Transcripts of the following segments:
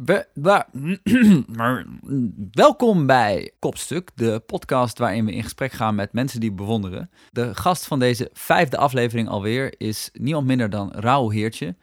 Welkom bij Kopstuk, de podcast waarin we in gesprek gaan met mensen die bewonderen. De gast van deze vijfde aflevering alweer is niemand minder dan Raoul Heertje.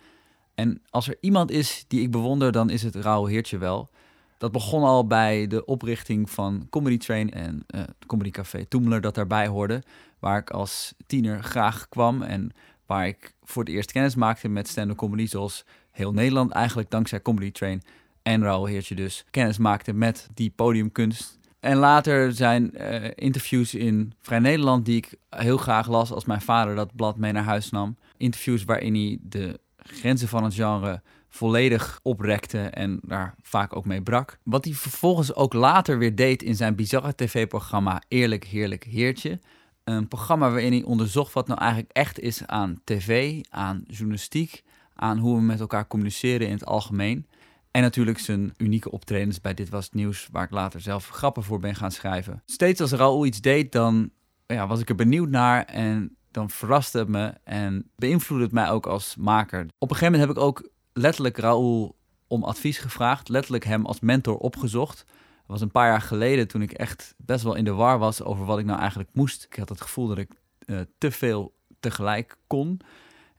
En als er iemand is die ik bewonder, dan is het Raoul Heertje wel. Dat begon al bij de oprichting van Comedy Train en eh Comedy Café Toemler dat daarbij hoorde. Waar ik als tiener graag kwam en waar ik voor het eerst kennis maakte met stand-up comedy. Zoals heel Nederland eigenlijk dankzij Comedy Train en Raoul Heertje dus kennis maakte met die podiumkunst. En later zijn eh, interviews in Vrij Nederland die ik heel graag las als mijn vader dat blad mee naar huis nam. Interviews waarin hij de grenzen van het genre volledig oprekte en daar vaak ook mee brak. Wat hij vervolgens ook later weer deed in zijn bizarre tv-programma Eerlijk Heerlijk Heertje. Een programma waarin hij onderzocht wat nou eigenlijk echt is aan tv, aan journalistiek, aan hoe we met elkaar communiceren in het algemeen. En natuurlijk zijn unieke optredens bij Dit Was Het Nieuws, waar ik later zelf grappen voor ben gaan schrijven. Steeds als Raoul iets deed, dan ja, was ik er benieuwd naar en dan verraste het me en beïnvloedde het mij ook als maker. Op een gegeven moment heb ik ook letterlijk Raoul om advies gevraagd, letterlijk hem als mentor opgezocht. Dat was een paar jaar geleden toen ik echt best wel in de war was over wat ik nou eigenlijk moest. Ik had het gevoel dat ik eh, te veel tegelijk kon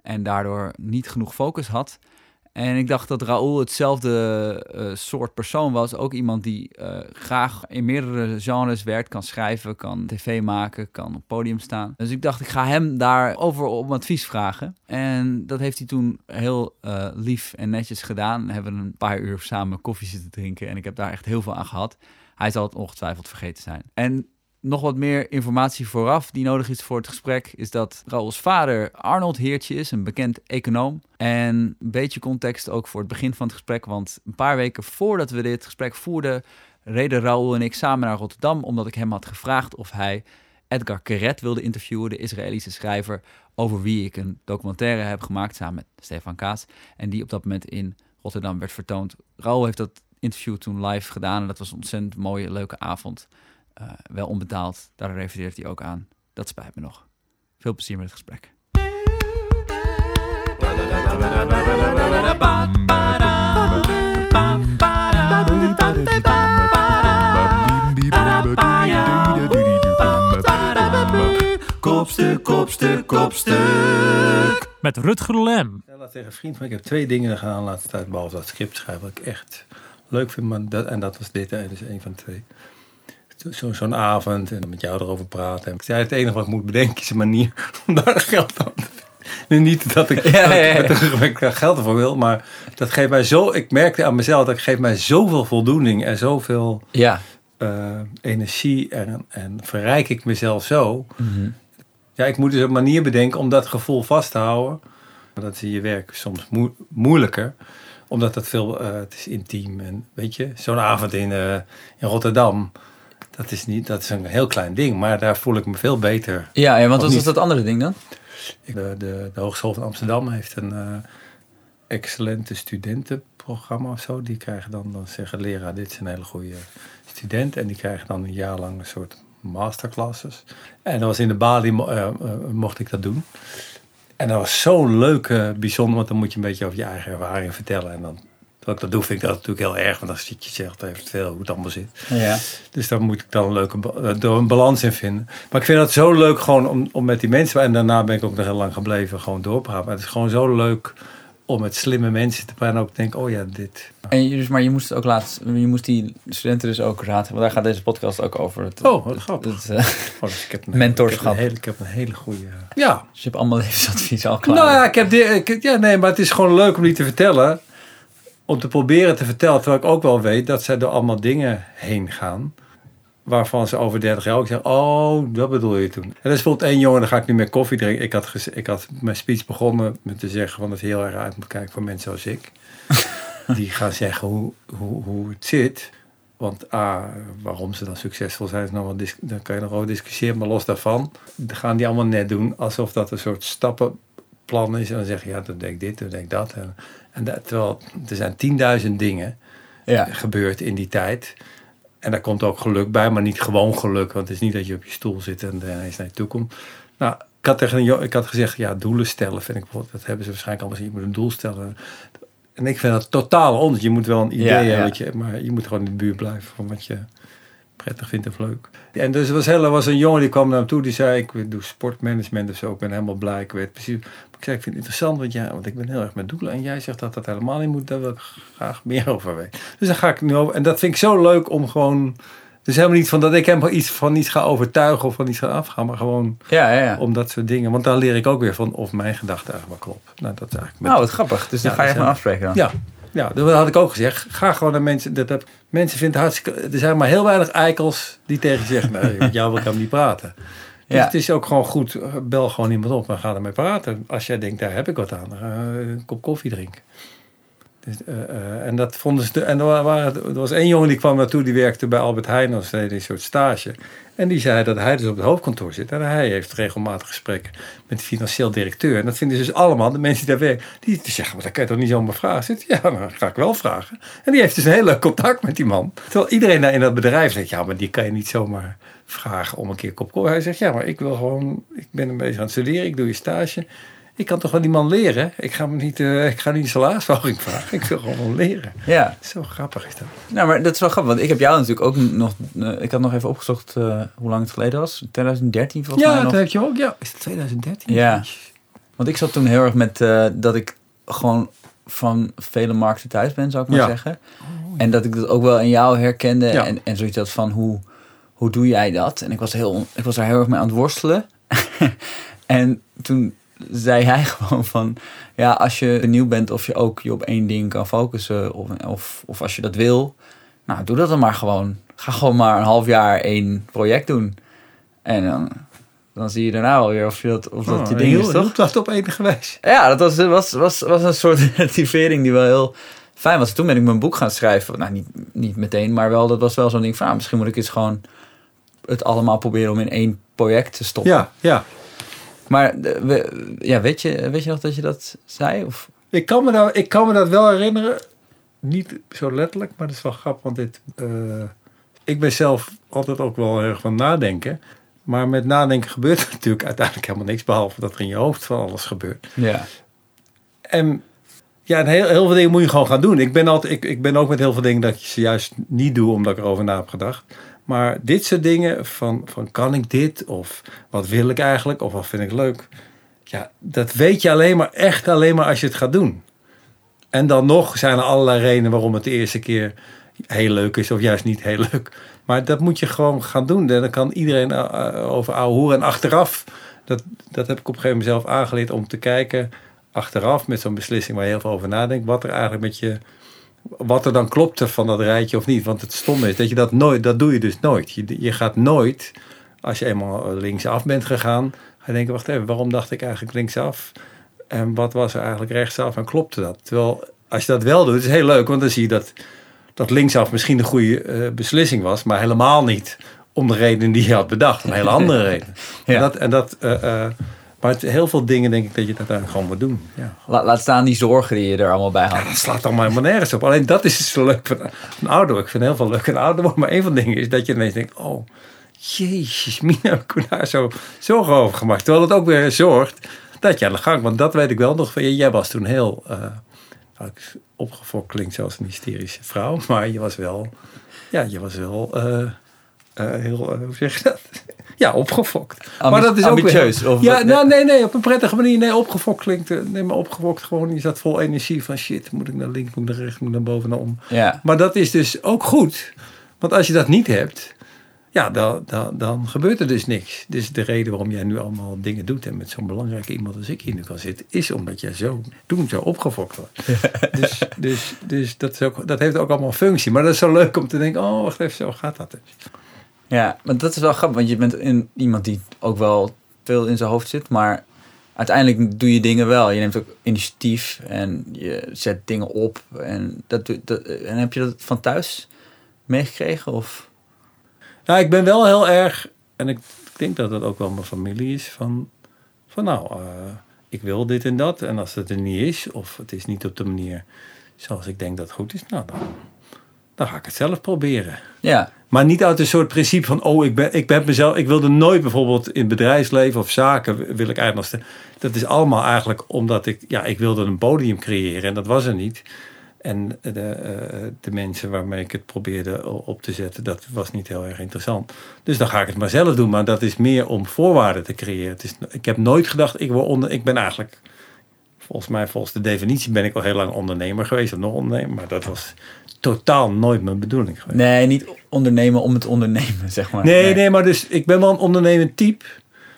en daardoor niet genoeg focus had. En ik dacht dat Raoul hetzelfde eh, soort persoon was. Ook iemand die eh, graag in meerdere genres werkt, kan schrijven, kan tv maken, kan op podium staan. Dus ik dacht, ik ga hem daarover om advies vragen. En dat heeft hij toen heel eh, lief en netjes gedaan. We hebben een paar uur samen koffie zitten drinken en ik heb daar echt heel veel aan gehad. Hij zal het ongetwijfeld vergeten zijn. En nog wat meer informatie vooraf die nodig is voor het gesprek, is dat Raoul's vader Arnold Heertje is, een bekend econoom. En een beetje context ook voor het begin van het gesprek, want een paar weken voordat we dit gesprek voerden, reden Raoul en ik samen naar Rotterdam, omdat ik hem had gevraagd of hij Edgar Keret wilde interviewen, de Israëlische schrijver, over wie ik een documentaire heb gemaakt samen met Stefan Kaas. En die op dat moment in Rotterdam werd vertoond. Raoul heeft dat interview toen live gedaan en dat was een ontzettend mooie, leuke avond. Uh, wel onbetaald, daar refereert hij ook aan. Dat spijt me nog. Veel plezier met het gesprek. Kopstuk, kopstuk, kopstuk. Met Rutger Lem. Laat tegen een vriend, maar ik heb twee dingen gedaan de laatste tijd, behalve dat script schrijven, wat ik echt leuk vind. Maar dat, en dat was dit, hè, dus een van de Zo, Zo'n avond en met jou erover praten. Ik zei, het enige wat ik moet bedenken is een manier om daar geld aan te nu niet dat ik, Ja, ja, dat geld ervoor wil, maar dat geeft mij zo. Ik merkte aan mezelf dat geeft mij zoveel voldoening en zoveel Ja. eh, energie en, en verrijk ik mezelf zo. Mhm. Ja, ik moet dus een manier bedenken om dat gevoel vast te houden. Dat is in je werk soms moe- moeilijker. Omdat het veel, eh, het is intiem. En weet je, zo'n avond in, eh, in Rotterdam. Dat is, niet, dat is een heel klein ding. Maar daar voel ik me veel beter. Ja, ja, want wat was niet? dat andere ding dan? De, de, de Hogeschool van Amsterdam heeft een eh, excellente studentenprogramma of zo. Die krijgen dan, dan zeggen leraar, dit is een hele goede student. En die krijgen dan een jaar lang een soort masterclasses. En dat was in de Bali, mo- eh, eh, mocht ik dat doen. En dat was zo leuk, bijzonder, want dan moet je een beetje over je eigen ervaring vertellen. En dan, dat ik dat doe, vind ik dat natuurlijk heel erg, want dan zit je zegt eventueel hoe het allemaal zit. Ja. Dus daar moet ik dan een leuke eh, door een balans in vinden. Maar ik vind dat zo leuk gewoon om, om met die mensen... en daarna ben ik ook nog heel lang gebleven, gewoon doorpraten. Maar het is gewoon zo leuk om met slimme mensen te praten. En ook denken, oh ja, dit... En dus, maar je moest ook laten, je moest die studenten dus ook raad, want daar gaat deze podcast ook over. Het, Oh, wat grappig. het, eh, Oh, dus ik heb een, Mentorschap. Ik heb een hele, ik heb een hele goede... Ja. dus je hebt allemaal levensadvies al klaar. Nou ja, ik heb die, ik, ja, nee, maar het is gewoon leuk om die te vertellen. Om te proberen te vertellen, terwijl ik ook wel weet dat zij door allemaal dingen heen gaan. Waarvan ze over 30 jaar ook zeggen: Oh, dat bedoel je toen. En dat is bijvoorbeeld één jongen, dan ga ik nu meer koffie drinken. Ik had, ik had mijn speech begonnen met te zeggen: van het heel erg uit moet kijken voor mensen zoals ik. Die gaan zeggen hoe, hoe, hoe het zit. Want A, waarom ze dan succesvol zijn, is nog wel dis- dan kan je nog over discussiëren. Maar los daarvan, gaan die allemaal net doen alsof dat een soort stappenplan is. En dan zeg je, ja, dan denk ik dit, dan denk ik dat. En, en dat, terwijl er zijn 10.000 dingen ja. gebeurd in die tijd. En daar komt ook geluk bij, maar niet gewoon geluk. Want het is niet dat je op je stoel zit en er ineens naar je toe komt. Nou, ik had, tegen ik had gezegd, ja, doelen stellen vind ik bijvoorbeeld. Dat hebben ze waarschijnlijk allemaal gezien. Je moet een doel stellen. En ik vind dat totaal onzin. Je moet wel een idee Ja, hebben, ja. maar je moet gewoon in de buurt blijven van wat je prettig vindt of leuk. En dus was, heel, er was een jongen die kwam naar me toe, die zei, ik doe sportmanagement of zo, ik ben helemaal blij, ik weet precies. Ik zei, ik vind het interessant, want, ja, want ik ben heel erg met doelen. En jij zegt dat dat helemaal niet moet, daar wil ik graag meer over weten. Dus daar ga ik nu over. En dat vind ik zo leuk om gewoon, dus helemaal niet van dat ik hem iets, van iets ga overtuigen of van iets ga afgaan, maar gewoon Ja, ja, ja. om dat soort dingen. Want daar leer ik ook weer van of mijn gedachten eigenlijk wel kloppen. Nou, dat is eigenlijk met- Nou, wat grappig. Dus dan ga je gewoon zijn- afspreken dan. ja, ja, dat had ik ook gezegd. Ga gewoon naar mensen. Dat heb, mensen vinden hartstikke. Er zijn maar heel weinig eikels die tegen je zeggen: nee, met jou wil ik helemaal niet praten. Dus Ja. het is ook gewoon goed. Bel gewoon iemand op en ga ermee praten. Als jij denkt: daar heb ik wat aan, ga een kop koffie drinken. Eh, eh, en dat vonden ze. En er, er was één jongen die kwam naartoe, die werkte bij Albert Heijn als een soort stage. En die zei dat hij dus op het hoofdkantoor zit. En hij heeft regelmatig gesprekken met de financieel directeur. En dat vinden ze dus allemaal, de mensen die daar werken. Die, zeggen, maar dat kan je toch niet zomaar vragen? Zit, ja, dat ga ik wel vragen. En die heeft dus een heel leuk contact met die man. Terwijl iedereen daar in dat bedrijf zegt, ja, maar die kan je niet zomaar vragen om een keer kop koffie. Hij zegt, ja, maar ik wil gewoon, ik ben een beetje aan het studeren. Ik doe je stage. Ik kan toch wel die man leren? Ik ga, me niet, eh, ik ga niet een salarisverhoging vragen. Ik wil gewoon leren. Ja. Zo grappig is dat. Nou, maar dat is wel grappig. Want ik heb jou natuurlijk ook nog... eh, ik had nog even opgezocht eh, hoe lang het geleden was. 2013 volgens mij Ja, nog. dat heb je ook. Ja. Is het 2013? Ja. Want ik zat toen heel erg met dat ik gewoon van vele markten thuis ben, zou ik maar Ja. zeggen. En dat ik dat ook wel in jou herkende. Ja. En, en zoiets had van hoe, hoe doe jij dat? En ik was, heel, ik was daar heel erg mee aan het worstelen. en toen zei hij gewoon van... Ja, als je benieuwd bent of je ook je op één ding kan focussen... of, of, of als je dat wil, nou doe dat dan maar gewoon. Ga gewoon maar een half jaar één project doen. En dan, dan zie je daarna wel weer of, je dat, of dat Oh, je ding heel, is, toch? Dat op enige wijze. Ja, dat was, was, was, was een soort motivering die wel heel fijn was. Toen ben ik mijn boek gaan schrijven. Nou, niet, niet meteen, maar wel, dat was wel zo'n ding van... ah, misschien moet ik eens gewoon het allemaal proberen om in één project te stoppen. Ja, ja. Maar eh, we- ja, weet, je, weet je nog dat je dat zei? Of? Ik kan, me dat, ik kan me dat wel herinneren. Niet zo letterlijk, maar dat is wel grappig. Want dit, eh, ik ben zelf altijd ook wel erg van nadenken. Maar met nadenken gebeurt er natuurlijk uiteindelijk helemaal niks. Behalve dat er in je hoofd van alles gebeurt. Ja. En ja, en heel, heel veel dingen moet je gewoon gaan doen. Ik ben, altijd, ik, ik ben ook met heel veel dingen dat ik ze juist niet doe omdat ik erover na heb gedacht. Maar dit soort dingen van, van kan ik dit? Of wat wil ik eigenlijk? Of wat vind ik leuk? Ja, dat weet je alleen maar echt alleen maar als je het gaat doen. En dan nog zijn er allerlei redenen waarom het de eerste keer heel leuk is of juist niet heel leuk. Maar dat moet je gewoon gaan doen. En dan kan iedereen eh, eh, over ouwe. En achteraf, dat, dat heb ik op een gegeven moment zelf aangeleerd om te kijken achteraf met zo'n beslissing waar je heel veel over nadenkt, wat er eigenlijk met je, wat er dan klopte van dat rijtje of niet. Want het stomme is dat je dat nooit, dat doe je dus nooit. Je, je gaat nooit, als je eenmaal linksaf bent gegaan, ga je denken, wacht even, waarom dacht ik eigenlijk linksaf? En wat was er eigenlijk rechtsaf en klopte dat? Terwijl, als je dat wel doet, is het heel leuk, want dan zie je dat, dat linksaf misschien de goede eh, beslissing was, maar helemaal niet om de reden die je had bedacht, om een hele andere reden. Ja. En dat, en dat eh, eh, maar het, heel veel dingen denk ik dat je dat gewoon moet doen. Ja. La- laat staan die zorgen die je er allemaal bij had. Dat slaat allemaal helemaal nergens op. Alleen dat is zo leuk van een ouder. Ik vind heel veel leuk aan ouder. Maar een van de dingen is dat je ineens denkt... Oh, jezus, Mina, ik me daar zo zorgen over gemaakt. Terwijl het ook weer zorgt dat je aan de gang... Want dat weet ik wel nog. van je. Jij was toen heel... nou, opgefokt klinkt zoals een hysterische vrouw. Maar je was wel... Ja, je was wel... eh, eh, heel... hoe zeg je dat? Ja, opgefokt. Ambi- ambitieus, Weer, of ja, wat? nou, nee, nee, op een prettige manier. Nee, opgefokt klinkt... eh, Nee, maar opgefokt gewoon... Je zat vol energie van shit. Moet ik naar links, moet ik naar rechts, moet ik naar boven, naar om. Ja. Maar dat is dus ook goed. Want als je dat niet hebt, ja, dan, dan, dan gebeurt er dus niks. Dus de reden waarom jij nu allemaal dingen doet en met zo'n belangrijke iemand als ik hier nu kan zitten, is omdat jij zo toen zo opgefokt wordt. Dus, dus, dus dat, is ook, dat heeft ook allemaal functie. Maar dat is zo leuk om te denken, oh, wacht even, zo gaat dat dus. Ja, maar dat is wel grappig, want je bent een, iemand die ook wel veel in zijn hoofd zit, maar uiteindelijk doe je dingen wel. Je neemt ook initiatief en je zet dingen op. En, dat, dat, en heb je dat van thuis meegekregen? Of? Nou, ik ben wel heel erg, en ik denk dat dat ook wel mijn familie is, van, van nou, eh, ik wil dit en dat. En als het er niet is, of het is niet op de manier zoals ik denk dat het goed is, nou, dan, dan ga ik het zelf proberen. Ja, Maar niet uit een soort principe van, oh, ik ben, ik ben mezelf, ik wilde nooit bijvoorbeeld in bedrijfsleven of zaken, wil ik eigenlijk nog. Dat is allemaal eigenlijk omdat ik, ja, ik wilde een podium creëren en dat was er niet. En de, eh, de mensen waarmee ik het probeerde op te zetten, dat was niet heel erg interessant. Dus dan ga ik het maar zelf doen. Maar dat is meer om voorwaarden te creëren. Het is, ik heb nooit gedacht, ik, word onder, ik ben eigenlijk, volgens mij, volgens de definitie ben ik al heel lang ondernemer geweest. Of nog ondernemer. Maar dat was totaal nooit mijn bedoeling geweest. Nee, niet ondernemen om het ondernemen, zeg maar. Nee, nee, maar dus ik ben wel een ondernemend type.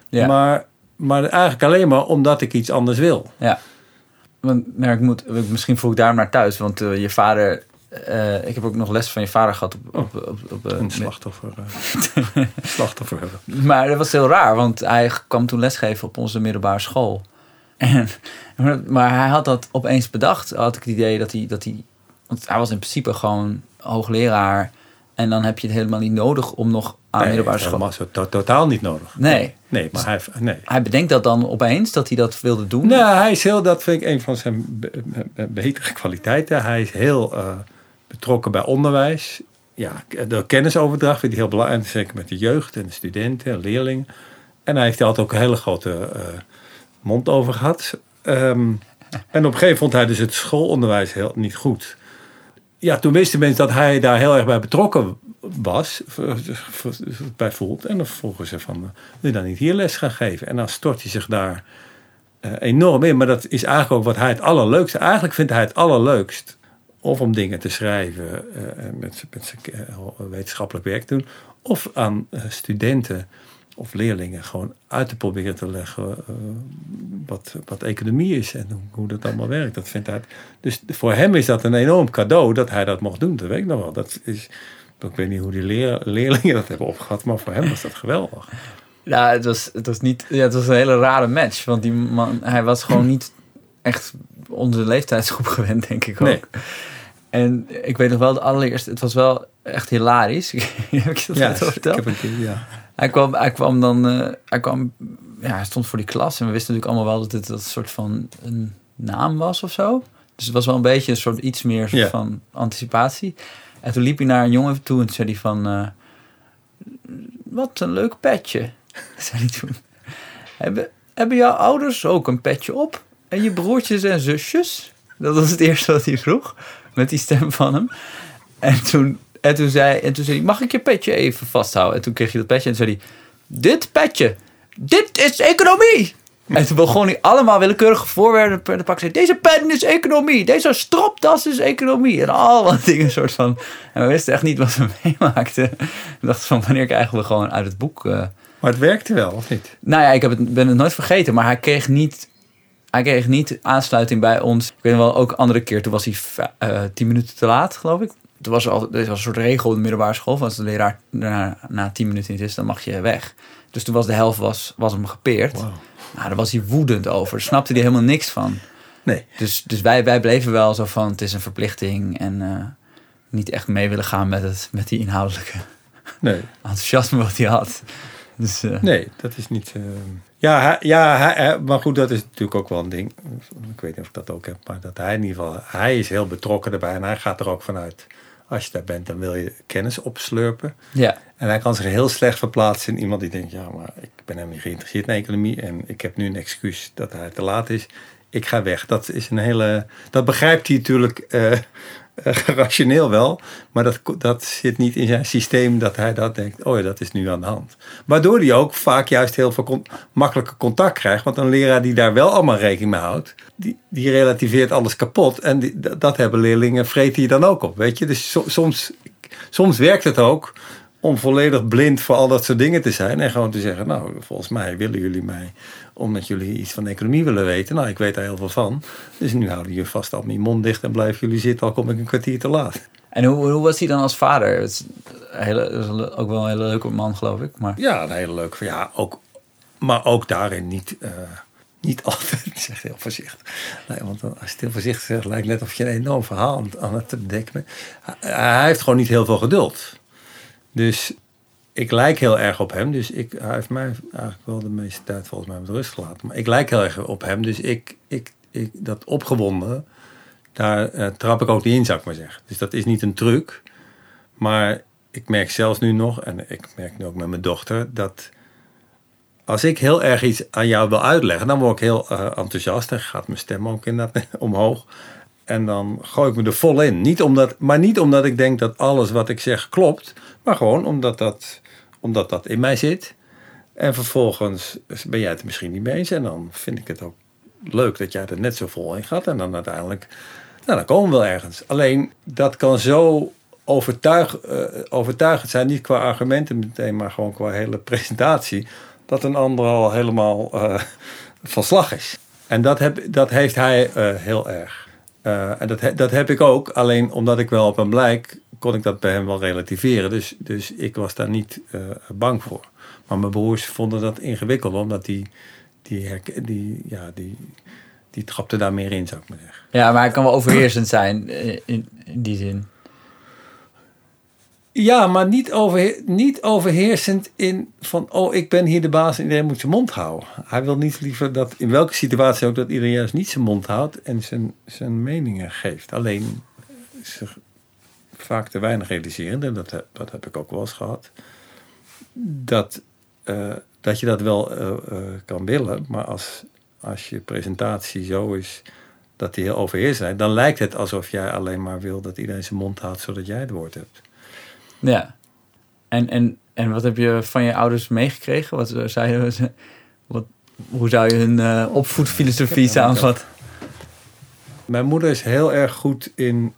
Ja. Maar, maar eigenlijk alleen maar omdat ik iets anders wil. Ja. Want nou, ik moet, misschien voel ik daar naar thuis. Want eh, je vader... eh, ik heb ook nog les van je vader gehad op... op, op, op, eh, Een slachtoffer, slachtoffer hebben. Maar dat was heel raar, want hij kwam toen lesgeven op onze middelbare school. En, maar hij had dat opeens bedacht. Had ik het idee dat hij, dat hij. Want hij was in principe gewoon hoogleraar. En dan heb je het helemaal niet nodig om nog aan middelbare dat school. to- totaal niet nodig. Nee. Nee, maar hij, nee. Hij bedenkt dat dan opeens dat hij dat wilde doen. Nou, hij is heel, dat vind ik een van zijn be- be- betere kwaliteiten. Hij is heel eh, betrokken bij onderwijs. Ja, de kennisoverdracht vindt hij heel belangrijk. Zeker met de jeugd en de studenten en leerlingen. En hij heeft altijd ook een hele grote eh, mond over gehad. Ehm, en op een gegeven moment vond hij dus het schoolonderwijs heel, niet goed. Ja, toen wisten mensen dat hij daar heel erg bij betrokken was, bij voelt. En dan vroegen ze van, eh, wil je dan niet hier les gaan geven? En dan stort hij zich daar eh, enorm in. Maar dat is eigenlijk ook wat hij het allerleukste... Eigenlijk vindt hij het allerleukst of om dingen te schrijven... eh, en met, z'n- met zijn eh, wetenschappelijk werk doen... of aan eh, studenten of leerlingen gewoon uit te proberen te leggen... eh, wat, wat economie is en hoe, hoe dat allemaal werkt. Dat vindt hij, dus voor hem is dat een enorm cadeau dat hij dat mocht doen. Dat weet ik nog wel. Dat is, ik weet niet hoe die leer- leerlingen dat hebben opgehad... maar voor hem was dat geweldig. Ja, het was, het was niet. Ja, het was een hele rare match. Want die man, hij was gewoon niet echt onze leeftijdsgroep gewend, denk ik ook. Nee. En ik weet nog wel, de allereerste, het was wel echt hilarisch. Heb ik dat net al ik verteld? heb een keer, ja. Hij kwam, hij kwam dan, eh, hij kwam, ja, hij stond voor die klas en we wisten natuurlijk allemaal wel dat dit dat een soort van een naam was of zo. Dus het was wel een beetje een soort iets meer soort van anticipatie. En toen liep hij naar een jongen toe en toen zei hij van, eh, wat een leuk petje, zei hij toen. Hebben, hebben jouw ouders ook een petje op? En je broertjes en zusjes? Dat was het eerste wat hij vroeg, met die stem van hem. En toen, en toen, zei, en toen zei hij, mag ik je petje even vasthouden? En toen kreeg je dat petje en toen zei hij, dit petje, dit is economie! En toen begon hij allemaal willekeurige voorwerpen te pakken. Zei, deze pen is economie, deze stropdas is economie. En al wat dingen soort van... En we wisten echt niet wat we meemaakten. We dachten van, wanneer krijgen we gewoon uit het boek... eh, Maar het werkte wel, of niet? nou ja, ik heb het, ben het nooit vergeten, maar hij kreeg niet, hij kreeg niet aansluiting bij ons. Ik weet wel, ook een andere keer, toen was hij eh, tien minuten te laat, geloof ik. Toen was er, al, er was een soort regel in de middelbare school, van als de leraar na, na tien minuten niet is, dan mag je weg. Dus toen was de helft was, was hem gepeerd. Nou, daar was hij woedend over. Daar snapte hij helemaal niks van. Nee. Dus, dus wij, wij bleven wel zo van, het is een verplichting en eh, niet echt mee willen gaan met, het, met die inhoudelijke Nee. enthousiasme wat hij had. Dus, eh, Nee, dat is niet. eh, Ja, hij, ja hij- maar goed, dat is natuurlijk ook wel een ding. Ik weet niet of ik dat ook heb, maar dat hij in ieder geval. Hij is heel betrokken erbij en hij gaat er ook vanuit. Als je daar bent, dan wil je kennis opslurpen. ja. En hij kan zich heel slecht verplaatsen in iemand die denkt: ja, maar ik ben helemaal niet geïnteresseerd in economie en ik heb nu een excuus dat hij te laat is. Ik ga weg. Dat is een hele. Dat begrijpt hij natuurlijk eh, rationeel wel, maar dat, dat zit niet in zijn systeem dat hij dat denkt: oh ja, dat is nu aan de hand. Waardoor hij ook vaak juist heel veel makkelijke contact krijgt. Want een leraar die daar wel allemaal rekening mee houdt, die, die relativeert alles kapot. En dat- hebben leerlingen, vreet hij dan ook op. Weet je, dus so- soms, soms werkt het ook om volledig blind voor al dat soort dingen te zijn. En gewoon te zeggen, nou, volgens mij willen jullie mij, omdat jullie iets van economie willen weten. Nou, ik weet daar heel veel van. Dus nu houden jullie vast al mijn mond dicht en blijven jullie zitten, al kom ik een kwartier te laat. En hoe, hoe was hij dan als vader? Het is, een hele, ook wel een hele leuke man, geloof ik. Maar Ja, een hele leuke. Ja, ook, maar ook daarin niet, eh, niet altijd. Ik zeg heel voorzichtig. Nee, want als je het heel voorzichtig zegt, lijkt het net of je een enorm verhaal aan, aan het bedekken bent. Hij, hij heeft gewoon niet heel veel geduld. Dus ik lijk heel erg op hem. Dus ik, hij heeft mij eigenlijk wel de meeste tijd volgens mij met rust gelaten. Maar ik lijk heel erg op hem. Dus ik, ik, ik dat opgewonden, daar eh, trap ik ook niet in, zou ik maar zeggen. Dus dat is niet een truc. Maar ik merk zelfs nu nog, en ik merk nu ook met mijn dochter, dat als ik heel erg iets aan jou wil uitleggen, dan word ik heel eh, enthousiast en gaat mijn stem ook inderdaad omhoog. En dan gooi ik me er vol in. Niet omdat, maar niet omdat ik denk dat alles wat ik zeg klopt, maar gewoon omdat dat, omdat dat in mij zit. En vervolgens ben jij het misschien niet mee eens. En dan vind ik het ook leuk dat jij er net zo vol in gaat. En dan uiteindelijk, nou dan komen we wel ergens. Alleen dat kan zo overtuig, eh, overtuigend zijn. Niet qua argumenten meteen, maar gewoon qua hele presentatie. Dat een ander al helemaal eh, van slag is. En dat, heb, dat heeft hij eh, heel erg. En dat, dat heb ik ook. Alleen omdat ik wel op hem blijk, kon ik dat bij hem wel relativeren. Dus, dus ik was daar niet eh, bang voor. Maar mijn broers vonden dat ingewikkeld, omdat die, die, die, ja, die, die trapte daar meer in, zou ik maar zeggen. Ja, maar hij kan wel overheersend zijn eh, in, in die zin. Ja, maar niet, overhe niet overheersend in van, oh, ik ben hier de baas en iedereen moet zijn mond houden. Hij wil niet liever dat, in welke situatie ook, dat iedereen juist niet zijn mond houdt en zijn, zijn meningen geeft. Alleen vaak te weinig realiseren, en dat, heb- dat heb ik ook wel eens gehad, dat, eh, dat je dat wel eh, eh, kan willen, maar als, als je presentatie zo is dat die heel overheersend zijn, dan lijkt het alsof jij alleen maar wil dat iedereen zijn mond houdt zodat jij het woord hebt. Ja. En, en, en wat heb je van je ouders meegekregen? Wat zeiden ze? Wat, hoe zou je hun opvoedfilosofie samenvatten? Mijn moeder is heel erg goed in,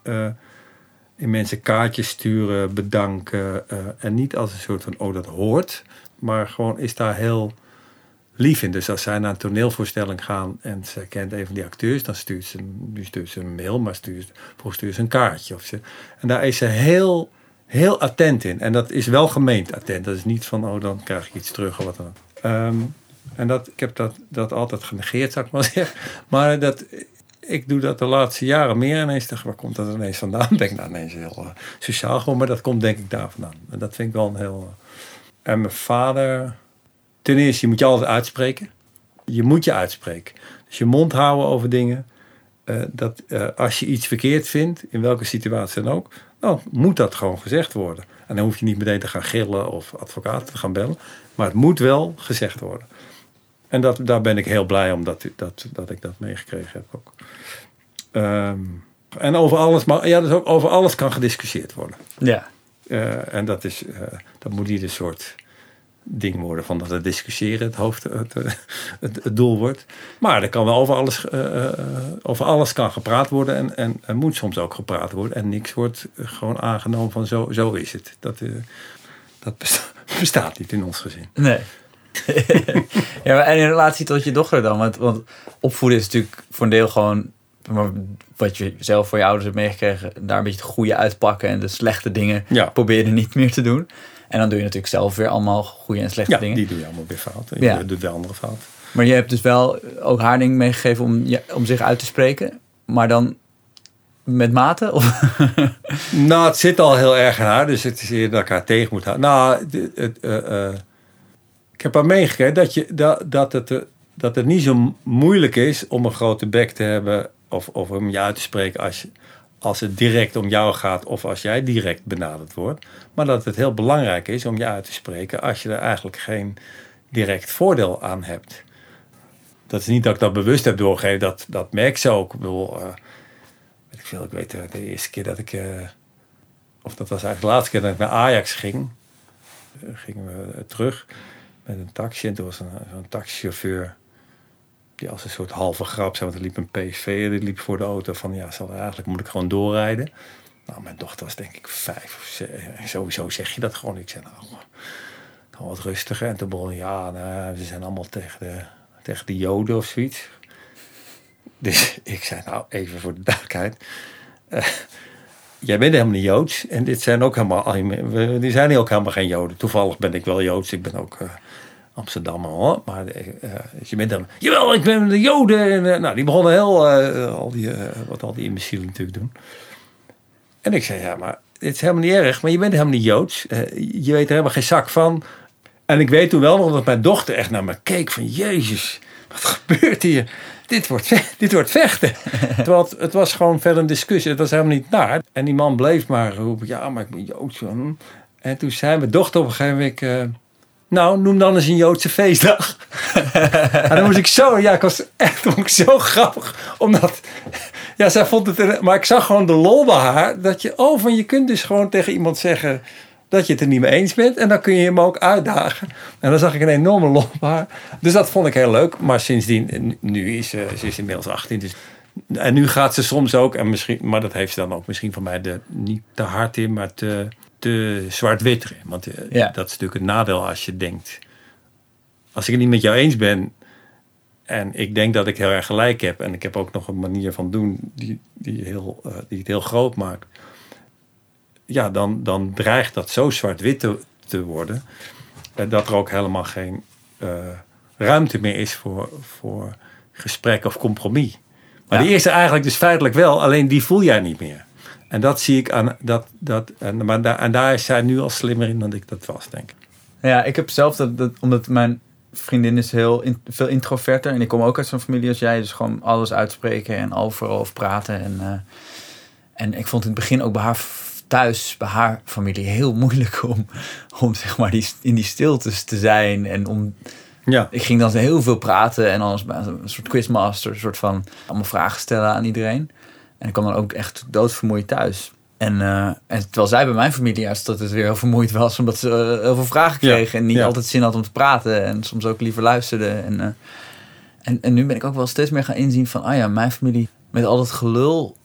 in mensen kaartjes sturen, bedanken. eh, en niet als een soort van, oh dat hoort. Maar gewoon is daar heel lief in. Dus als zij naar een toneelvoorstelling gaan en ze kent een van die acteurs, dan stuurt ze, nu stuurt ze een mail, maar stuurt, vroeger stuurt ze een kaartje. Of ze, en daar is ze heel, heel attent in. En dat is wel gemeend attent. Dat is niet van, oh dan krijg ik iets terug of wat dan. Ehm, en dat, ik heb dat, dat altijd genegeerd, zou ik maar zeggen. Maar dat, ik doe dat de laatste jaren meer ineens. Dacht, waar komt dat ineens vandaan? Ben ik nou ineens heel eh, sociaal gewoon, maar dat komt denk ik daar vandaan. En dat vind ik wel een heel... eh, En mijn vader... Ten eerste, je moet je altijd uitspreken. Je moet je uitspreken. Dus je mond houden over dingen. eh, dat als je iets verkeerd vindt, in welke situatie dan ook, dan moet dat gewoon gezegd worden. En dan hoef je niet meteen te gaan gillen of advocaten te gaan bellen. Maar het moet wel gezegd worden. En dat, daar ben ik heel blij om dat, dat, dat ik dat meegekregen heb ook. Ehm, en over alles, maar ja, dus ook over alles kan gediscussieerd worden. Ja. Eh, en dat, is, eh, dat moet niet een soort ding worden van dat het discussiëren het, hoofd, het, eh, het, het doel wordt. Maar er kan wel over alles, over alles kan gepraat worden en, en, en moet soms ook gepraat worden. En niks wordt gewoon aangenomen van zo, zo is het. Dat, dat besta- bestaat niet in ons gezin. Nee. ja, maar en in relatie tot je dochter dan? Want, want opvoeden is natuurlijk voor een deel gewoon maar wat je zelf voor je ouders hebt meegekregen, daar een beetje het goede uitpakken en de slechte dingen Ja. proberen niet meer te doen. En dan doe je natuurlijk zelf weer allemaal goede en slechte Ja, dingen. die doe je allemaal weer fout. En Ja. Je doet wel andere fout. Maar je hebt dus wel ook haar ding meegegeven om, om zich uit te spreken. Maar dan met mate? Of? Nou, het zit al heel erg in haar, dus het is eerder dat ik haar tegen moet houden. Nou, het, het, eh, eh, ik heb haar meegekregen dat, je, dat, dat, het, eh, dat het niet zo moeilijk is om een grote bek te hebben of, of om je uit te spreken als, als het direct om jou gaat of als jij direct benaderd wordt. Maar dat het heel belangrijk is om je uit te spreken als je er eigenlijk geen direct voordeel aan hebt. Dat is niet dat ik dat bewust heb doorgegeven, dat, dat merk ze ook. Ik eh, weet ik veel, ik weet eh, de eerste keer dat ik, of dat was eigenlijk de laatste keer dat ik naar Ajax ging, gingen we terug met een taxi. En toen was een, taxichauffeur, die als een soort halve grap zei, want er liep een PSV, die liep voor de auto van, ja, zal, eigenlijk moet ik gewoon doorrijden. Nou, mijn dochter was denk ik vijf of zes. Sowieso zeg je dat gewoon. Ik zei, nou, gewoon wat rustiger. En toen begon ja, nou, ze zijn allemaal tegen de, tegen de joden of zoiets. Dus ik zei, nou, even voor de duidelijkheid. eh, jij bent helemaal niet Joods. En dit zijn ook helemaal, we- die zijn ook helemaal geen Joden. Toevallig ben ik wel Joods. Ik ben ook eh, Amsterdammer hoor. Maar eh, dus je bent dan, jawel, ik ben de Joden. En, eh, nou, die begonnen heel, eh, al die, eh, wat al die imbecielen natuurlijk doen. En ik zei, ja, maar het is helemaal niet erg. Maar je bent helemaal niet Joods. Eh, je weet er helemaal geen zak van. En ik weet toen wel nog dat mijn dochter echt naar me keek van... Jezus, wat gebeurt hier? Dit wordt, dit wordt vechten. Terwijl het, het was gewoon verder een discussie. Het was helemaal niet naar. En die man bleef maar roepen... Ja, maar ik ben Joods. En toen zei mijn dochter op een gegeven moment... eh, nou, noem dan eens een Joodse feestdag. en dan moest ik zo... Ja, ik was echt zo grappig. Omdat... Ja, zij vond het... Maar ik zag gewoon de lol bij haar. Dat je... Oh, van je kunt dus gewoon tegen iemand zeggen... Dat je het er niet mee eens bent. En dan kun je hem ook uitdagen. En dan zag ik een enorme lol bij haar. Dus dat vond ik heel leuk. Maar sindsdien... Nu is ze... Ze is inmiddels 18. Dus en nu gaat ze soms ook, en misschien, maar dat heeft ze dan ook misschien van mij de, niet te hard in, maar te, te zwart-wit. Want eh, Ja. dat is natuurlijk het nadeel als je denkt, als ik het niet met jou eens ben en ik denk dat ik heel erg gelijk heb en ik heb ook nog een manier van doen die, die, heel, eh, die het heel groot maakt, ja, dan, dan dreigt dat zo zwart-wit te, te worden eh, dat er ook helemaal geen ruimte meer is voor, voor gesprek of compromis. Maar Ja. die eerste eigenlijk dus feitelijk wel, alleen die voel jij niet meer. En dat zie ik aan dat. dat en, maar daar, en daar is zij nu al slimmer in dan ik dat was, denk ik. Ja, ik heb zelf dat, dat omdat mijn vriendin is heel in- veel introverter en ik kom ook uit zo'n familie als jij, dus gewoon alles uitspreken en overal over praten. En, eh, en ik vond in het begin ook bij haar thuis, bij haar familie, heel moeilijk om, om zeg maar die, in die stiltes te zijn en om Ja. ik ging dan heel veel praten en als een soort quizmaster, een soort van allemaal vragen stellen aan iedereen. En ik kwam dan ook echt doodvermoeid thuis. En, eh, en terwijl zij bij mijn familie juist dat het weer heel vermoeid was, omdat ze eh, heel veel vragen Ja, kregen en niet ja. altijd zin had om te praten en soms ook liever luisterde. En, eh, en, en nu ben ik ook wel steeds meer gaan inzien van, ah ja, mijn familie met al dat gelul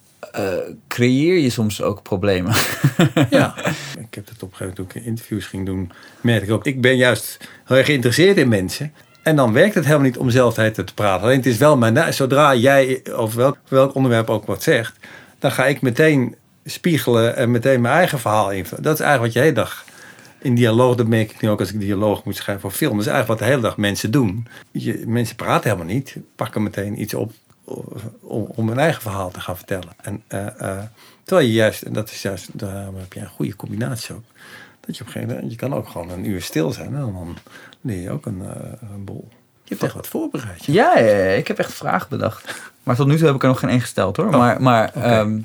creëer je soms ook problemen. ja. Ik heb het op een gegeven moment toen ik interviews ging doen, merkte ik ook. Ik ben juist heel erg geïnteresseerd in mensen. En dan werkt het helemaal niet om zelf te praten. Alleen het is wel mijn, zodra jij over welk, welk onderwerp ook wat zegt, dan ga ik meteen spiegelen en meteen mijn eigen verhaal invullen. Dat is eigenlijk wat je hele dag in dialoog, dat merk ik nu ook als ik dialoog moet schrijven voor film. Dat is eigenlijk wat de hele dag mensen doen. Je, mensen praten helemaal niet, pakken meteen iets op om, om hun eigen verhaal te gaan vertellen. En, eh, eh, terwijl je juist, en dat is juist, daar heb je een goede combinatie ook. Dat je op een gegeven moment, je kan ook gewoon een uur stil zijn en dan leer je ook een, eh, een bol. Je hebt echt wat voorbereid. ja. Ja, ja, ja, ik heb echt vragen bedacht. Maar tot nu toe heb ik er nog geen één gesteld hoor. Oh, maar maar ehm,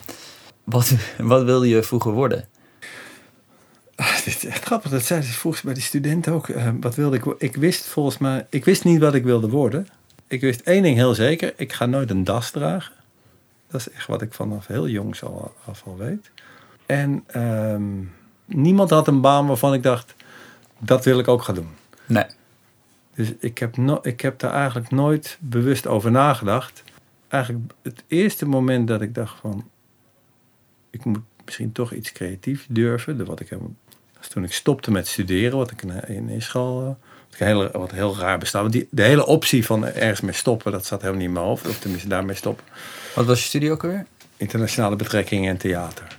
wat, wat wilde je vroeger worden? Ah, dit is echt grappig. Dat zeiden ze volgens bij die studenten ook. Eh, wat wilde ik? Ik wist volgens mij, ik wist niet wat ik wilde worden. Ik wist één ding heel zeker. Ik ga nooit een das dragen. Dat is echt wat ik vanaf heel jong al, af al weet. En ehm, niemand had een baan waarvan ik dacht, dat wil ik ook gaan doen. Nee. Dus ik heb, no ik heb daar eigenlijk nooit bewust over nagedacht. Eigenlijk het eerste moment dat ik dacht van... ik moet misschien toch iets creatiefs durven. Wat, ik, is toen ik stopte met studeren, wat ik in, in Israël... eh, wat, hele, wat heel raar bestaat. Want die, de hele optie van ergens mee stoppen, dat zat helemaal niet in mijn hoofd. Of tenminste daarmee stoppen. Wat was je studie ook alweer? Internationale betrekkingen en theater.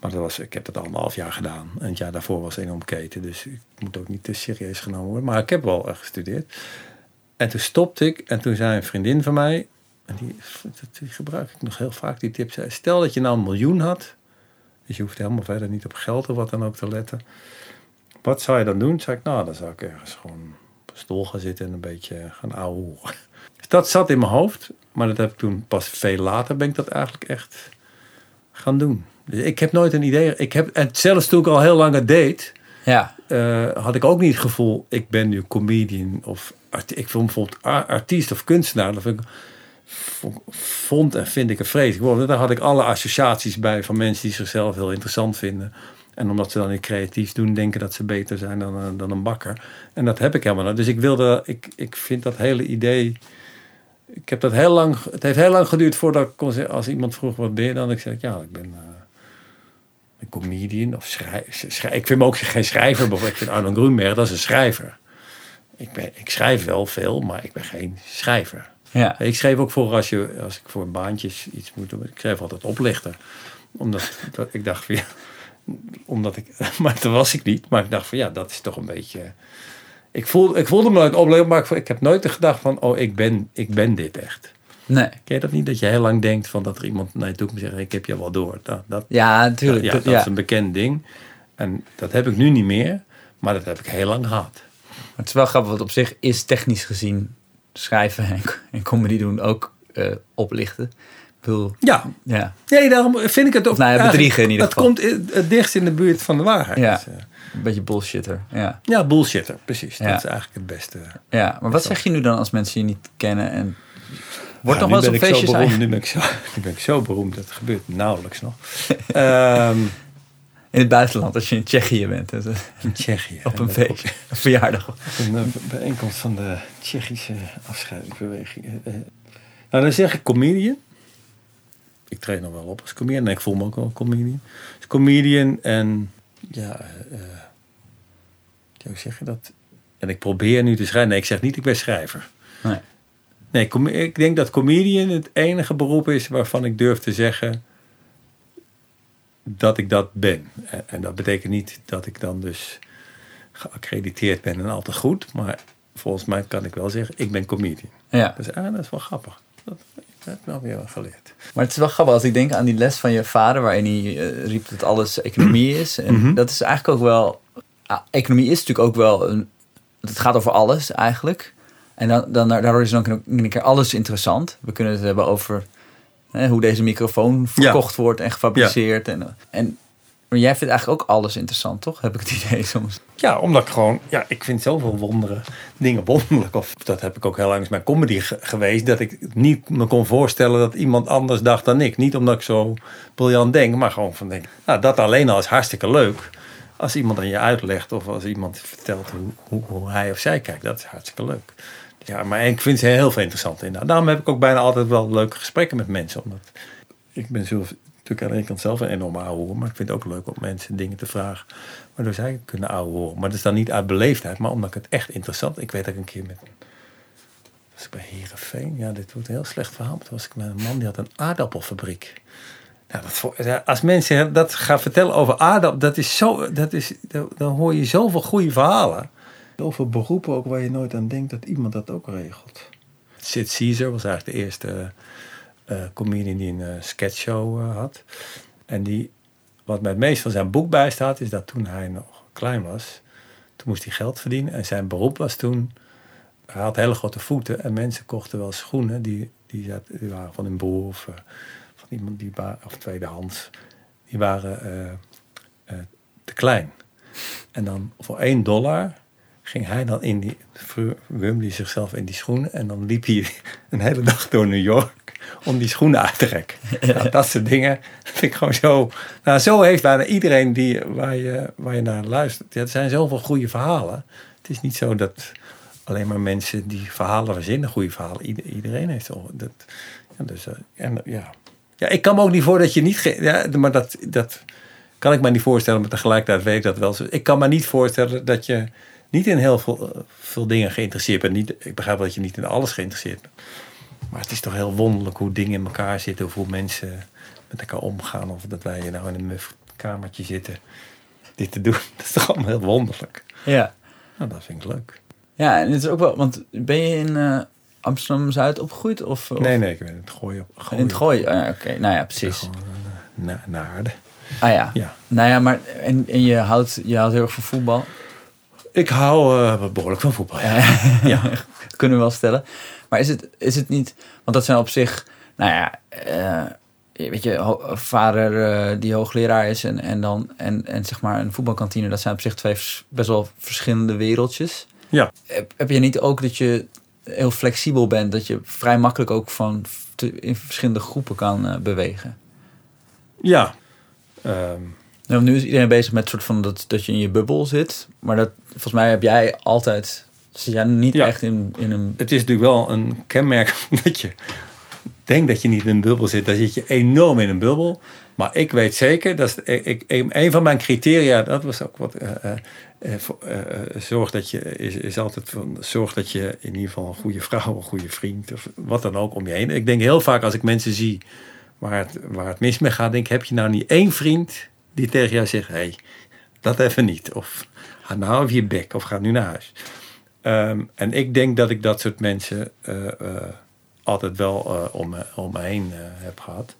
Maar dat was, ik heb dat al een half jaar gedaan. En het jaar daarvoor was enorm keten. Dus ik moet ook niet te serieus genomen worden. Maar ik heb wel eh, gestudeerd. En toen stopte ik. En toen zei een vriendin van mij. En die, gebruik ik nog heel vaak, die tip. Zei, stel dat je nou een miljoen had. Dus je hoeft helemaal verder niet op geld of wat dan ook te letten. Wat zou je dan doen? Zei ik, nou, dan zou ik ergens gewoon op een stoel gaan zitten en een beetje gaan ouwehoeren. Dus dat zat in mijn hoofd. Maar dat heb ik toen pas veel later ben ik dat eigenlijk echt gaan doen. Dus ik heb nooit een idee. Ik heb, en zelfs toen ik al heel lang het deed, Ja. eh, had ik ook niet het gevoel, ik ben nu comedian of art, ik vond bijvoorbeeld artiest of kunstenaar. Dat vind ik, vo- vond en vind ik een vreselijk woord. Daar had ik alle associaties bij van mensen die zichzelf heel interessant vinden. En omdat ze dan niet creatief doen, denken dat ze beter zijn dan, een- dan een bakker. En dat heb ik helemaal niet. Dus ik wilde, ik, ik vind dat hele idee. Ik heb dat heel lang, het heeft heel lang geduurd voordat ik kon zeggen, als iemand vroeg wat ben je dan, ik zeg ja, ik ben eh, een comedian of schrijver. Ik vind me ook geen schrijver, bijvoorbeeld. Ik vind Arno Grunberg, dat is een schrijver. Ik, ben, ik schrijf wel veel, maar ik ben geen schrijver. Ja. Ik schreef ook voor als, je, als ik voor baantjes iets moet doen. Ik schreef altijd oplichter. Omdat dat, ik dacht van ja, omdat ik, maar dat was ik niet. Maar ik dacht van ja, dat is toch een beetje. Ik voelde, ik voelde me dat ik oplichter, maar ik, ik heb nooit de gedachte van oh, ik ben, ik ben dit echt. Nee. Ken je dat niet? Dat je heel lang denkt van dat er iemand naar je toe komt zeggen: Ik heb je wel door. Dat, dat, Ja, natuurlijk. ja, Dat- dat ja. is een bekend ding. En dat heb ik nu niet meer, maar dat heb ik heel lang gehad. Maar het is wel grappig, want op zich is technisch gezien schrijven en, en comedy doen ook eh, oplichten. Bedoel, Ja, ja, nee, daarom vind ik het ook... Of nou ja, eigenlijk- bedriegen in ieder Het geval. komt het dichtst in de buurt van de waarheid. Ja. Dus, eh, een beetje bullshitter. Ja. ja bullshitter, precies. Ja. Dat is eigenlijk het beste. ja, maar wat zeg je nu dan als mensen je niet kennen? En wordt Ja, nog wel eens feestjes beroemd, eigenlijk- nu ben, ik zo, nu ben ik zo beroemd, dat gebeurt nauwelijks nog. Ehm, in het buitenland, als je in Tsjechië bent. In Tsjechië. op een En feestje, een verjaardag. Op een eh, bijeenkomst van de Tsjechische afscheidingsbeweging. Eh. Nou, dan zeg ik comedian. Ik treed nog wel op als comedian. En ik voel me ook wel een comedian. Dus comedian en ja, eh, eh, ja, hoe zeg je dat? En ik probeer nu te schrijven. Nee, ik zeg niet ik ben schrijver. Nee. Nee, ik denk dat comedian het enige beroep is waarvan ik durf te zeggen dat ik dat ben. En, dat betekent niet dat ik dan dus geaccrediteerd ben en al te goed. Maar volgens mij kan ik wel zeggen, ik ben comedian. Ja. Dus ah, dat is wel grappig. Dat, dat heb ik nou wel geleerd. Maar het is wel grappig als ik denk aan die les van je vader, waarin hij eh, riep dat alles economie is. En Mhm. dat is eigenlijk ook wel. ah, economie is natuurlijk ook wel een. Het gaat over alles eigenlijk. En dan, dan, daardoor is dan ook een keer alles interessant. We kunnen het hebben over hè, hoe deze microfoon verkocht wordt en gefabriceerd. En, en maar jij vindt eigenlijk ook alles interessant, toch? Heb ik het idee soms. Ja, omdat ik gewoon, ja, ik vind zoveel wonderen, dingen wonderlijk. Of dat heb ik ook heel lang eens mijn comedy ge- geweest. Dat ik niet me kon voorstellen dat iemand anders dacht dan ik. Niet omdat ik zo briljant denk, maar gewoon van denk. Nou, dat alleen al is hartstikke leuk. Als iemand aan je uitlegt of als iemand vertelt hoe, hoe, hij of zij kijkt, dat is hartstikke leuk. Ja, maar ik vind ze heel veel interessant in. Daarom heb ik ook bijna altijd wel leuke gesprekken met mensen. Omdat ik ben zelf, natuurlijk aan de ene kant zelf een enorme ouwe, maar ik vind het ook leuk om mensen dingen te vragen waardoor zij kunnen ouwe horen. Maar dat is dan niet uit beleefdheid, maar omdat ik het echt interessant. Ik weet dat ik een keer met was ik bij Herenveen. Ja, dit wordt een heel slecht verhaal. Toen was ik met een man die had een aardappelfabriek. Nou, dat, als mensen dat gaan vertellen over aardappel, dat is zo, dat is, dan hoor je zoveel goede verhalen. Over beroepen ook waar je nooit aan denkt dat iemand dat ook regelt. Sid Caesar was eigenlijk de eerste comedian die een eh, sketchshow eh, had. En die, wat mij het meest van zijn boek bijstaat, is dat toen hij nog klein was, toen moest hij geld verdienen. En zijn beroep was toen, hij had hele grote voeten en mensen kochten wel schoenen die, die, zat- die waren van een broer of eh, van iemand die of tweedehands. Die waren eh, eh, te klein. En dan voor 1 dollar ging hij dan in die, wurmde hij zichzelf in die schoenen en dan liep hij een hele dag door New York om die schoenen uit te rekken. Nou, dat soort dingen vind ik gewoon zo. Nou, zo heeft bijna iedereen die, waar, je, waar je naar luistert. Ja, er zijn zoveel goede verhalen. Het is niet zo dat alleen maar mensen die verhalen verzinnen, goede verhalen. Ieder- iedereen heeft zo. Dat, ja, dus, eh, en, ja. ja, ik kan me ook niet voor dat je niet. Ja, maar dat, dat kan ik me niet voorstellen, maar tegelijkertijd weet ik dat wel. Ik kan me niet voorstellen dat je niet in heel veel, eh, veel dingen geïnteresseerd bent. Niet, ik begrijp wel dat je niet in alles geïnteresseerd bent. Maar het is toch heel wonderlijk hoe dingen in elkaar zitten, of hoe mensen met elkaar omgaan. Of dat wij hier nou in een muf kamertje zitten dit te doen. Dat is toch allemaal heel wonderlijk. Ja. Nou, dat vind ik leuk. Ja, en het is ook wel, want ben je in eh, Amsterdam-Zuid opgegroeid? Of, of Nee, nee, ik ben in het gooien. in het Gooi? Ah, ja, Oké, nou ja, precies. Gewoon eh, na, naarden. Ah ja. Ja. Nou ja, maar en, en je, houdt, je houdt heel erg van voetbal. Ik hou eh, behoorlijk van voetbal. Ja. ja. Dat kunnen we wel stellen. Maar is het, is het niet... Want dat zijn op zich... Nou ja, eh, weet je, vader eh, die hoogleraar is en, en dan en, en zeg maar een voetbalkantine, dat zijn op zich twee best wel verschillende wereldjes. Ja. Heb, heb je niet ook dat je heel flexibel bent, dat je vrij makkelijk ook van te- in verschillende groepen kan eh, bewegen? ja. Ehm, Nou, nu is iedereen bezig met soort van dat, dat je in je bubbel zit, maar dat volgens mij heb jij altijd zit jij niet Ja. echt in, in een het is natuurlijk wel een kenmerk dat je denkt dat je niet in een bubbel zit. Dan zit je enorm in een bubbel. Maar ik weet zeker, dat ik, ik, een van mijn criteria, dat was ook wat. eh, eh, eh, eh, eh, zorg dat je, is, is altijd van, zorg dat je in ieder geval een goede vrouw, een goede vriend, of wat dan ook om je heen. Ik denk heel vaak als ik mensen zie waar het, waar het mis mee gaat, denk ik, heb je nou niet één vriend die tegen jou zegt, hé, hey, dat even niet. Of ga nou even je bek, of ga nu naar huis. Ehm, en ik denk dat ik dat soort mensen eh, eh, altijd wel eh, om, me, om me heen heb gehad.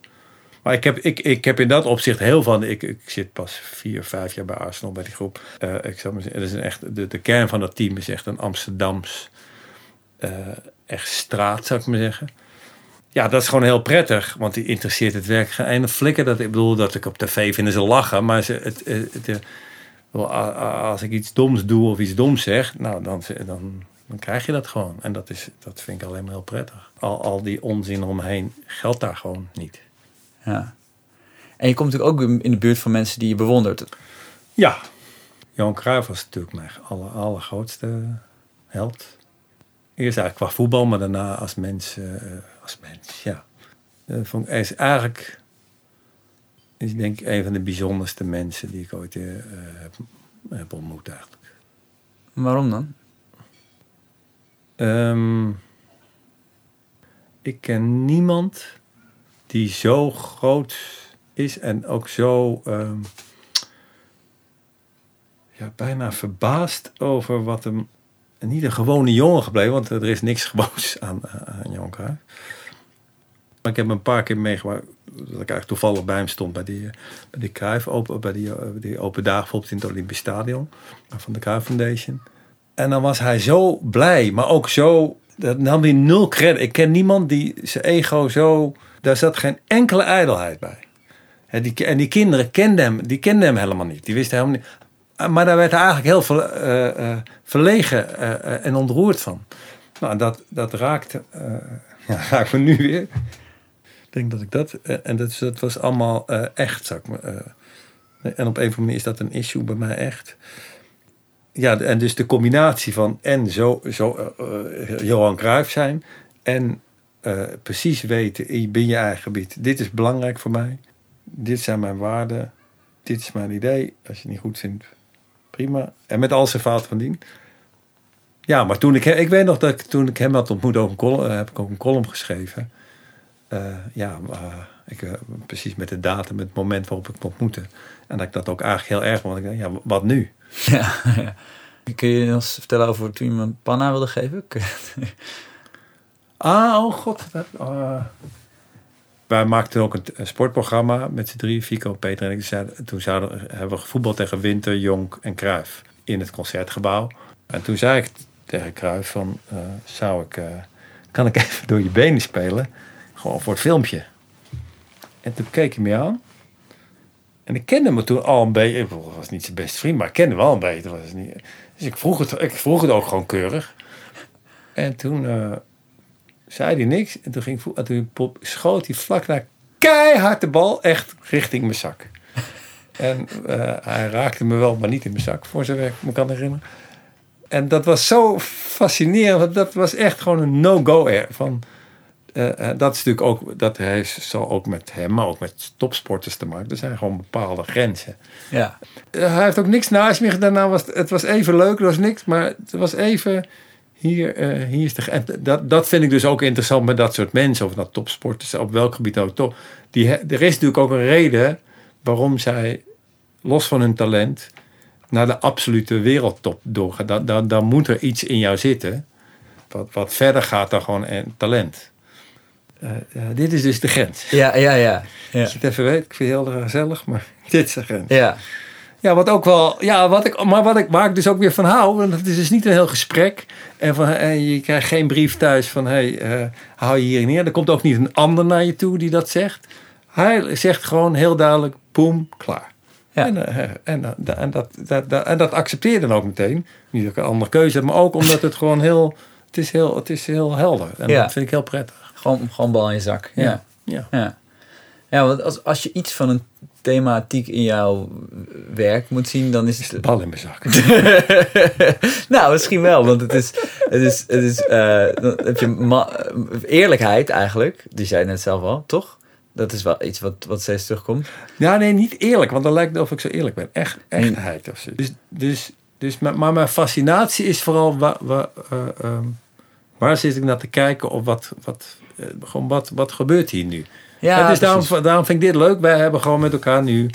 Maar ik heb, ik, ik heb in dat opzicht heel van. Ik, ik zit pas vier, vijf jaar bij Arsenal bij die groep. Ik zou maar zeggen, is een echt, de, de kern van dat team is echt een Amsterdams. echt straat, zou ik maar zeggen. ja, dat is gewoon heel prettig. Want die interesseert het werk geen ene flikker. Dat, ik bedoel, dat ik op tv vinden ze lachen. Maar ze, het, het, als ik iets doms doe of iets doms zeg, nou, dan, dan, dan krijg je dat gewoon. En dat, is, dat vind ik alleen maar heel prettig. Al, al die onzin omheen geldt daar gewoon niet. Ja. En je komt natuurlijk ook in de buurt van mensen die je bewondert. Ja, Johan Cruijff was natuurlijk mijn aller, allergrootste held. Eerst eigenlijk qua voetbal, maar daarna als mens. eh, als mens, ja. Vond ik, is eigenlijk, is denk ik een van de bijzonderste mensen die ik ooit eh, heb, ontmoet eigenlijk. Waarom dan? Ehm, ik ken niemand die zo groot is en ook zo ehm, ja, bijna verbaasd over wat hem. Niet een gewone jongen gebleven, want er is niks gewoons aan, aan Cruijff. Maar ik heb hem een paar keer meegemaakt dat ik eigenlijk toevallig bij hem stond bij die, eh, bij die Cruijff open, bij die, eh, die open dagen bijvoorbeeld in het Olympisch Stadion van de Cruijff Foundation. En dan was hij zo blij, maar ook zo. Dat nam hij nul credit. Ik ken niemand die zijn ego zo. Daar zat geen enkele ijdelheid bij. Hè, die, en die kinderen kenden hem, die kenden hem helemaal niet. Die wisten helemaal niet. Ah, Maar daar werd hij eigenlijk heel ver, eh, eh, verlegen eh, eh, en ontroerd van. Nou, dat, dat raakte. eh ja, raakt me nu weer. Denk dat ik dat. eh, en dat, dat was allemaal eh, echt, zou ik me, eh, en op een of andere manier is dat een issue bij mij echt. Ja, en dus de combinatie van en zo, zo eh, Johan Cruijff zijn en precies weten in binnen je eigen gebied. Dit is belangrijk voor mij. Dit zijn mijn waarden. Dit is mijn idee. Als je het niet goed vindt, prima. En met al zijn fouten van dien. Ja, maar toen ik, ik weet nog dat toen ik hem had ontmoet, ook een heb ik ook een column geschreven. Eh, ja, maar, ik, eh, precies met de datum, met het moment waarop ik hem ontmoette. En dat ik dat ook eigenlijk heel erg vond. Want ik dacht, ja, wat nu? Ja, ja. Kun je eens vertellen over toen je me een panna wilde geven? Ah, oh god. Dat, ah. Wij maakten ook een, sportprogramma met z'n drie, Fico, Peter en ik. Zeiden- Toen zouden, hebben we gevoetbald tegen Winter, Jonk en Kruif in het concertgebouw. En toen zei ik tegen Kruif van, eh, zou ik, eh, kan ik even door je benen spelen? Gewoon voor het filmpje. En toen keek hij me aan. En ik kende me toen al een beetje. Ik was niet zijn beste vriend, maar ik kende hem wel een beetje. Was niet, dus ik vroeg, het, ik vroeg het ook gewoon keurig. En toen eh, zei hij niks. En toen, ging, en toen pop- schoot hij vlak naar keihard de bal echt richting mijn zak. En eh, hij raakte me wel, maar niet in mijn zak, voor zover ik me kan herinneren. En dat was zo fascinerend, want dat was echt gewoon een no-go. Van, eh, eh, dat is natuurlijk ook, dat heeft, zal ook met hem, maar ook met topsporters te maken. Er zijn gewoon bepaalde grenzen. Ja. Eh, hij heeft ook niks naast me gedaan. Nou was het, het was even leuk, er was niks, maar het was even. Hier, hier is de. En dat, dat vind ik dus ook interessant met dat soort mensen, of dat topsporters, op welk gebied ook top. Die, er is natuurlijk ook een reden waarom zij, los van hun talent, naar de absolute wereldtop doorgaan. Dan, dan, dan moet er iets in jou zitten, wat, wat verder gaat dan gewoon talent. Eh, eh, dit is dus de grens. Ja, ja, ja. Ja. Als je het even weet, ik vind het heel gezellig, maar dit is de grens. ja. Ja, wat ook wel. Ja, wat ik, maar wat ik, waar ik dus ook weer van hou. Want het is dus niet een heel gesprek. En, van, en je krijgt geen brief thuis van: hé, hey, eh, hou je hier neer. Er komt ook niet een ander naar je toe die dat zegt. Hij zegt gewoon heel duidelijk: boem, klaar. Ja. En, en, en, dat, dat, dat, en dat accepteer je dan ook meteen. Niet dat ik een andere keuze heb, maar ook omdat het gewoon heel. Het is heel, het is heel helder. En Ja. dat vind ik heel prettig. Gewoon, gewoon bal in je zak. Ja. Ja. Ja, ja want als, als je iets van een thematiek in jouw werk moet zien, dan is het... Bal in mijn zak. nou, misschien wel, want het is... Het is, het is eh, dan heb je ma- eerlijkheid eigenlijk, die zei je net zelf al, toch? Dat is wel iets wat, wat steeds terugkomt. Ja, nee, niet eerlijk, want dan lijkt het of ik zo eerlijk ben. Echt, echtheid of zo. Dus, dus, dus, maar mijn fascinatie is vooral waar, waar, eh, ehm, waar zit ik naar te kijken of wat, wat, gewoon wat, wat gebeurt hier nu? Ja, En dus daarom, daarom vind ik dit leuk. Wij hebben gewoon met elkaar nu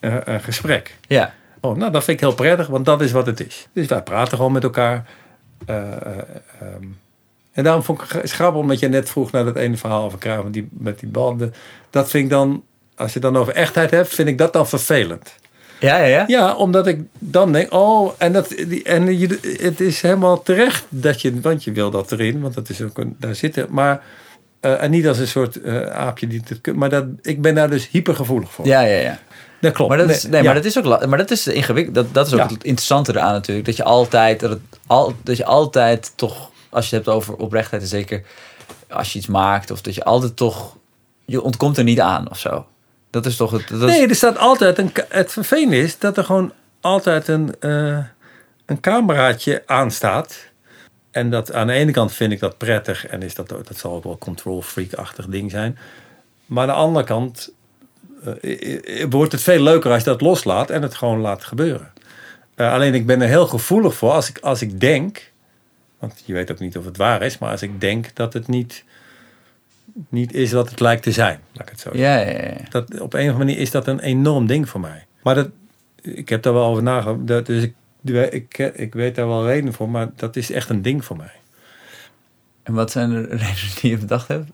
eh, een gesprek. Ja, Oh, nou, dat vind ik heel prettig, want dat is wat het is. Dus wij praten gewoon met elkaar. Eh, eh, ehm, en daarom vond ik het grappig, omdat je net vroeg naar dat ene verhaal over Kruijff met die, met die banden. Dat vind ik dan, als je het dan over echtheid hebt, vind ik dat dan vervelend. ja, ja. ja. Ja, omdat ik dan denk, oh, en, dat, die, en je, het is helemaal terecht dat je, want je wil dat erin, want dat is ook een, daar zitten. Maar Eh, en niet als een soort eh, aapje die het kunt. Maar dat, ik ben daar dus hypergevoelig voor. Ja, ja, ja. dat klopt. Maar dat is, nee, ja. maar dat is ook, maar dat is ingewikkeld. Dat, dat is ook Ja. het interessante eraan natuurlijk. Dat je altijd, dat, het al, dat je altijd toch, als je het hebt over oprechtheid, en zeker als je iets maakt, of dat je altijd toch, je ontkomt er niet aan of zo. Dat is toch het. Dat Nee, er staat altijd een. Het vervelende is dat er gewoon altijd een, eh, een cameraatje aanstaat. En dat aan de ene kant vind ik dat prettig en is dat, dat zal ook wel control freak-achtig ding zijn. Maar aan de andere kant eh, eh, wordt het veel leuker als je dat loslaat en het gewoon laat gebeuren. Eh, alleen ik ben er heel gevoelig voor als ik, als ik denk, want je weet ook niet of het waar is, maar als ik denk dat het niet, niet is wat het lijkt te zijn. Laat ik het zo ja, ja, ja. Dat, op een of andere manier is dat een enorm ding voor mij. Maar dat, ik heb daar wel over nagedacht. Dus ik, ik, ik weet daar wel reden voor, maar dat is echt een ding voor mij. En wat zijn de redenen die je bedacht hebt?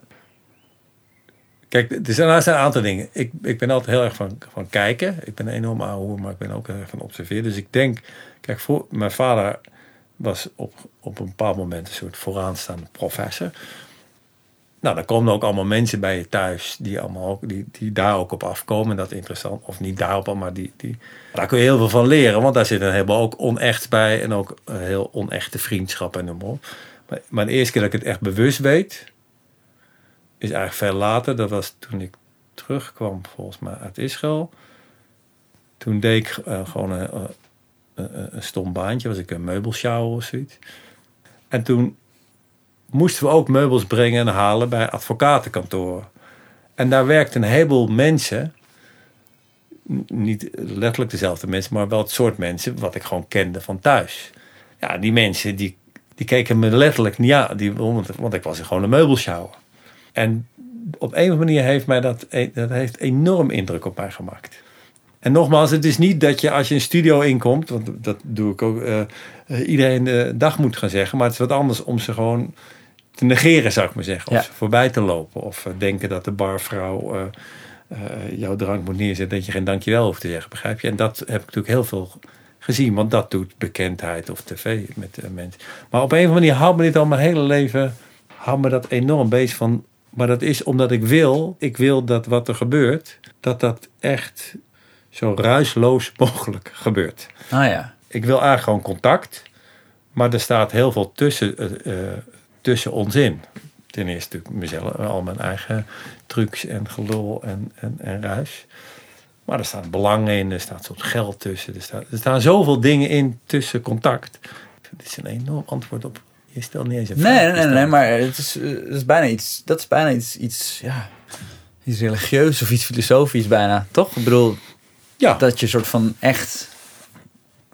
Kijk, er zijn, er zijn een aantal dingen. Ik, ik ben altijd heel erg van, van kijken. Ik ben een enorm ouwe, maar ik ben ook heel erg van observeren. Dus ik denk, kijk, voor, mijn vader was op, op een bepaald moment een soort vooraanstaande professor. Nou, dan komen ook allemaal mensen bij je thuis die, allemaal die, die daar ook op afkomen. En dat is interessant. Of niet daarop, maar die, die, daar kun je heel veel van leren. Want daar zit een heleboel ook onechts bij. En ook een heel onechte vriendschap en noem maar op. Maar, maar de eerste keer dat ik het echt bewust weet, is eigenlijk veel later. Dat was toen ik terugkwam, volgens mij, uit Israël. Toen deed ik eh, gewoon een, eh, een, stom baantje. Was ik een meubelsjouwer of zoiets. En toen moesten we ook meubels brengen en halen bij advocatenkantoren. En daar werkten een heleboel mensen. Niet letterlijk dezelfde mensen, maar wel het soort mensen wat ik gewoon kende van thuis. Ja, die mensen die, die keken me letterlijk niet aan. Die, want, want ik was gewoon een meubelsjouwer. En op een of andere manier heeft mij dat, e- dat heeft enorm indruk op mij gemaakt. En nogmaals, het is niet dat je als je een studio inkomt, want dat doe ik ook, eh, eh, iedereen de dag moet gaan zeggen. Maar het is wat anders om ze gewoon te negeren, zou ik maar zeggen. Of Ja. voorbij te lopen. Of eh, denken dat de barvrouw eh, eh, jouw drank moet neerzetten. Dat je geen dankjewel hoeft te zeggen, begrijp je? En dat heb ik natuurlijk heel veel gezien. Want dat doet bekendheid of tv met eh, mensen. Maar op een of andere manier houdt me dit al mijn hele leven... houdt me dat enorm bezig van... Maar dat is omdat ik wil, ik wil dat wat er gebeurt... dat dat echt zo ruisloos mogelijk gebeurt. Ah ja. Ik wil eigenlijk gewoon contact. Maar er staat heel veel tussen, tussen ons in. Ten eerste natuurlijk mezelf, al mijn eigen trucs en gelul en, en, en ruis. Maar er staat belang in, er staat soms geld tussen. Er, staat, er staan zoveel dingen in tussen contact. Dit is een enorm antwoord op. Je stelt niet eens een vraag. Nee, nee, nee, maar het is, eh, het is bijna iets, dat is bijna iets, iets, ja, iets religieus of iets filosofisch bijna, toch? Ik bedoel, Ja, dat je soort van echt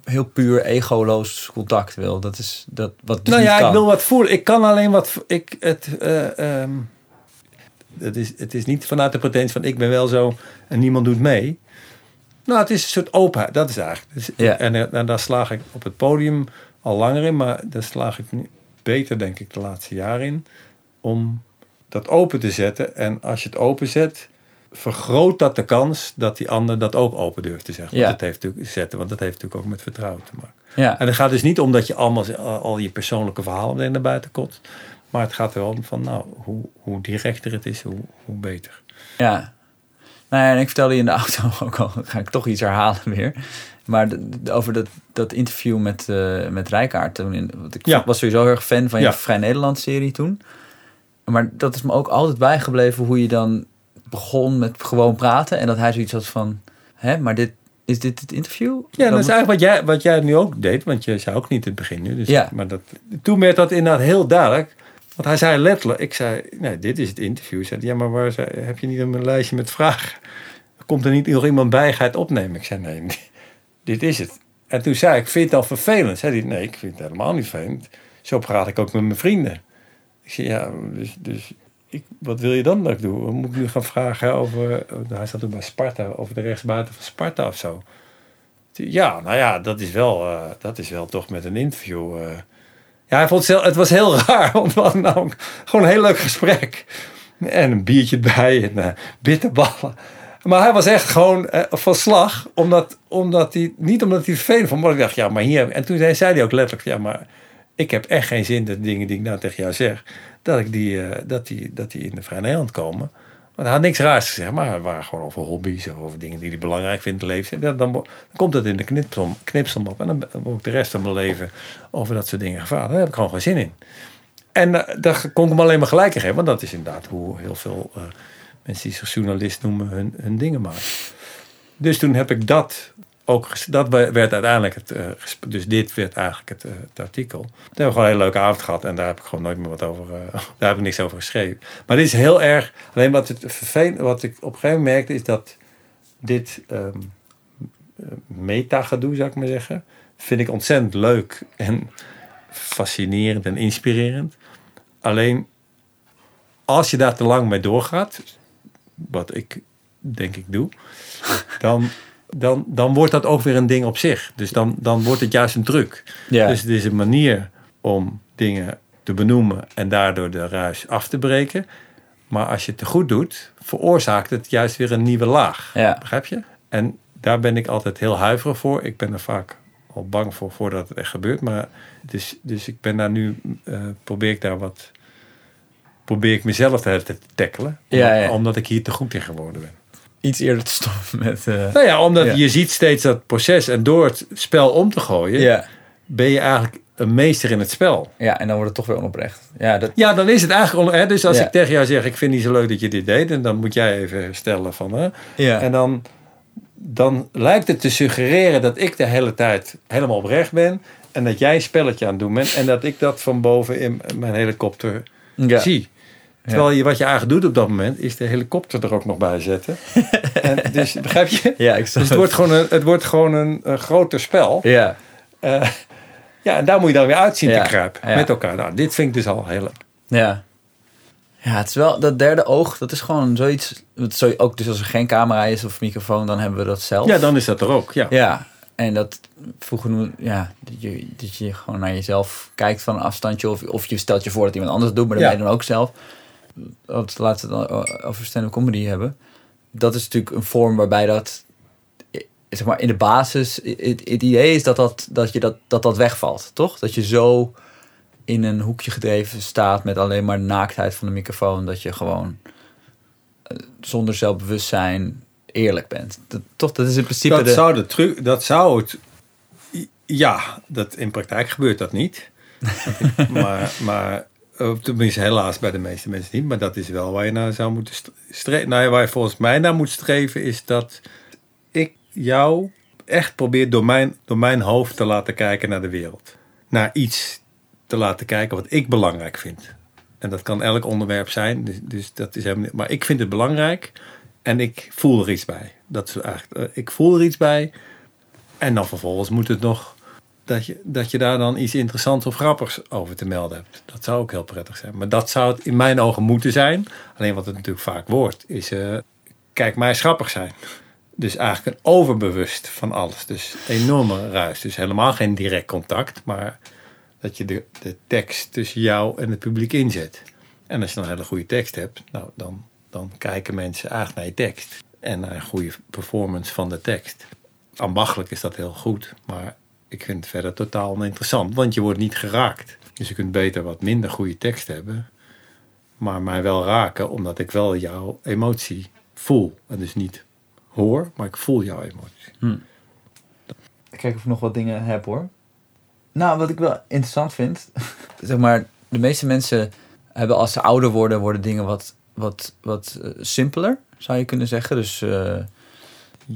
heel puur egoloos contact wil. Dat is dat wat dus nou ja, kan. ik wil wat voelen. Ik kan alleen wat. Ik, het, eh, ehm, het, is, het is niet vanuit de pretentie van ik ben wel zo en niemand doet mee. Nou, het is een soort openheid. Dat is eigenlijk. Dus- Ja. en, en daar slaag ik op het podium al langer in, maar daar slaag ik nu beter, denk ik, de laatste jaren in. Om dat open te zetten. En als je het openzet, vergroot dat de kans dat die ander dat ook open durft te zeggen. Ja. Want, dat heeft natuurlijk, zetten, want dat heeft natuurlijk ook met vertrouwen te maken. Ja, En het gaat dus niet om dat je allemaal al je persoonlijke verhalen meteen naar buiten komt. Maar het gaat wel om van, nou, hoe, hoe directer het is, hoe, hoe beter. ja. Nou ja, en ik vertelde je in de auto ook al, ga ik toch iets herhalen weer. Maar over dat, dat interview met, eh met Rijkaard toen. In, want ik Ja. was sowieso heel erg fan van je Ja. Vrij Nederland serie toen. Maar dat is me ook altijd bijgebleven hoe je dan begon met gewoon praten. En dat hij zoiets had van, hè, maar dit, is dit het interview? Ja, dat is eigenlijk wat jij, wat jij nu ook deed. Want je zei ook niet in het begin nu. Dus, Ja. Maar dat, toen werd dat inderdaad heel duidelijk. Want hij zei letterlijk, ik zei, nee, dit is het interview. Zei, ja, maar waar zei- heb je niet een lijstje met vragen? Komt er niet nog iemand bij, ga het opnemen? Ik zei, nee, dit is het. En toen zei ik, vind je het al vervelend? Zei hij, nee, ik vind het helemaal niet vervelend. Zo praat ik ook met mijn vrienden. Ik zei, ja, dus, dus ik, wat wil je dan dat ik doe? Moet ik nu gaan vragen over, hij zat toen bij Sparta, over de rechtsbuiten van Sparta of zo. Ja, nou ja, dat is wel, eh, dat is wel toch met een interview. eh. Ja, hij vond het, het was heel raar, want we hadden namelijk gewoon een heel leuk gesprek. En een biertje erbij en eh, bitterballen. Maar hij was echt gewoon eh, van slag, omdat, omdat hij, niet omdat hij het vervelend vond, maar ik dacht, ja, maar hier. En toen zei, zei hij ook letterlijk, ja, maar ik heb echt geen zin dat de dingen die ik nou tegen jou zeg, dat, ik die, eh, dat, die, dat die in de Vrije Nederland komen. Want hij had niks raars gezegd, maar het waren gewoon over hobby's of over dingen die hij belangrijk vindt in het leven. Dan, dan, komt dat in de knipsel op en dan word ik de rest van mijn leven over dat soort dingen gevraagd. Daar heb ik gewoon geen zin in. En uh, daar kon ik hem alleen maar gelijk geven, want dat is inderdaad hoe heel veel uh, mensen die zich journalist noemen hun, hun dingen maken. Dus toen heb ik dat ook, dat werd uiteindelijk het, uh, dus dit werd eigenlijk het, uh, het, artikel. Toen hebben we gewoon een hele leuke avond gehad en daar heb ik gewoon nooit meer wat over, uh, daar heb ik niks over geschreven. Maar dit is heel erg, alleen wat, het wat ik op een gegeven moment merkte is dat dit um, meta-gedoe, zou ik maar zeggen, vind ik ontzettend leuk en fascinerend en inspirerend. Alleen als je daar te lang mee doorgaat, wat ik denk ik doe, dan dan, dan wordt dat ook weer een ding op zich. Dus dan, dan wordt het juist een truc. Ja. Dus het is een manier om dingen te benoemen en daardoor de ruis af te breken. Maar als je het te goed doet, veroorzaakt het juist weer een nieuwe laag. Ja. Begrijp je? En daar ben ik altijd heel huiverig voor. Ik ben er vaak al bang voor voordat het echt gebeurt. Maar dus, dus ik ben daar nu, uh, probeer ik daar wat, probeer ik mezelf te, te tackelen. Omdat, Ja, ja. omdat ik hier te goed in geworden ben. Iets eerder te stoppen met... eh, Nou ja, omdat Ja. je ziet steeds dat proces en door het spel om te gooien, ja. ben je eigenlijk een meester in het spel. ja, en dan wordt het toch weer onoprecht. Ja, dat, Ja, dan is het eigenlijk. on- Hè, dus als Ja. ik tegen jou zeg, ik vind niet zo leuk dat je dit deed, en dan moet jij even stellen van. Hè, ja. En dan, dan lijkt het te suggereren dat ik de hele tijd helemaal oprecht ben. En dat jij een spelletje aan het doen bent. En dat ik dat van boven in mijn helikopter ja. zie. Terwijl je, wat je eigenlijk doet op dat moment, is de helikopter er ook nog bij zetten. en dus, begrijp je? Ja, ik Dus het wordt gewoon een, het wordt gewoon een, een groter spel. Ja, Eh, ja, en daar moet je dan weer uit zien Ja, te kruipen. ja. Met elkaar. Nou, dit vind ik dus al heel leuk. ja. Ja, het is wel, dat derde oog, dat is gewoon zoiets, zo, ook dus als er geen camera is of microfoon, dan hebben we dat zelf. Ja, dan is dat er ook. Ja. Ja, en dat vroeger, ja, dat je, dat je gewoon naar jezelf kijkt van een afstandje. Of, of je stelt je voor dat iemand anders het doet, maar dat Ja. ben je dan ook zelf. Wat laten we het dan over stand-up comedy hebben. Dat is natuurlijk een vorm waarbij dat, eh, zeg maar, in de basis, het, het idee is dat dat, dat, je dat, dat dat wegvalt, toch? Dat je zo in een hoekje gedreven staat met alleen maar de naaktheid van de microfoon. Dat je gewoon eh, zonder zelfbewustzijn eerlijk bent. Dat, toch, dat is in principe Dat, de... zou de truc, dat zou het. Ja, dat, in praktijk gebeurt dat niet. maar, maar eh, tenminste, helaas bij de meeste mensen niet. Maar dat is wel waar je naar zou moeten st- streven. Nou waar je volgens mij naar moet streven, is dat ik jou echt probeer door mijn, door mijn hoofd te laten kijken naar de wereld. Naar iets te laten kijken wat ik belangrijk vind. En dat kan elk onderwerp zijn. Dus, dus dat is maar ik vind het belangrijk en ik voel er iets bij. Dat is eigenlijk, eh, ik voel er iets bij. En dan vervolgens moet het nog dat je, dat je daar dan iets interessants of grappigs over te melden hebt. Dat zou ook heel prettig zijn. Maar dat zou het in mijn ogen moeten zijn. Alleen wat het natuurlijk vaak wordt, is eh, kijk mij eens grappig zijn. Dus eigenlijk een overbewust van alles. Dus enorme ruis. Dus helemaal geen direct contact, maar dat je de, de tekst tussen jou en het publiek inzet. En als je dan een hele goede tekst hebt, nou, dan, dan kijken mensen eigenlijk naar je tekst. En naar een goede performance van de tekst. Ambachtelijk is dat heel goed, maar ik vind het verder totaal oninteressant, want je wordt niet geraakt. Dus je kunt beter wat minder goede tekst hebben, maar mij wel raken, omdat ik wel jouw emotie voel. En dus niet hoor, maar ik voel jouw emotie. Kijk of ik nog wat dingen heb hoor. Nou, wat ik wel interessant vind, zeg maar, de meeste mensen hebben als ze ouder worden, worden dingen wat, wat, wat eh, simpeler, zou je kunnen zeggen. Dus, eh,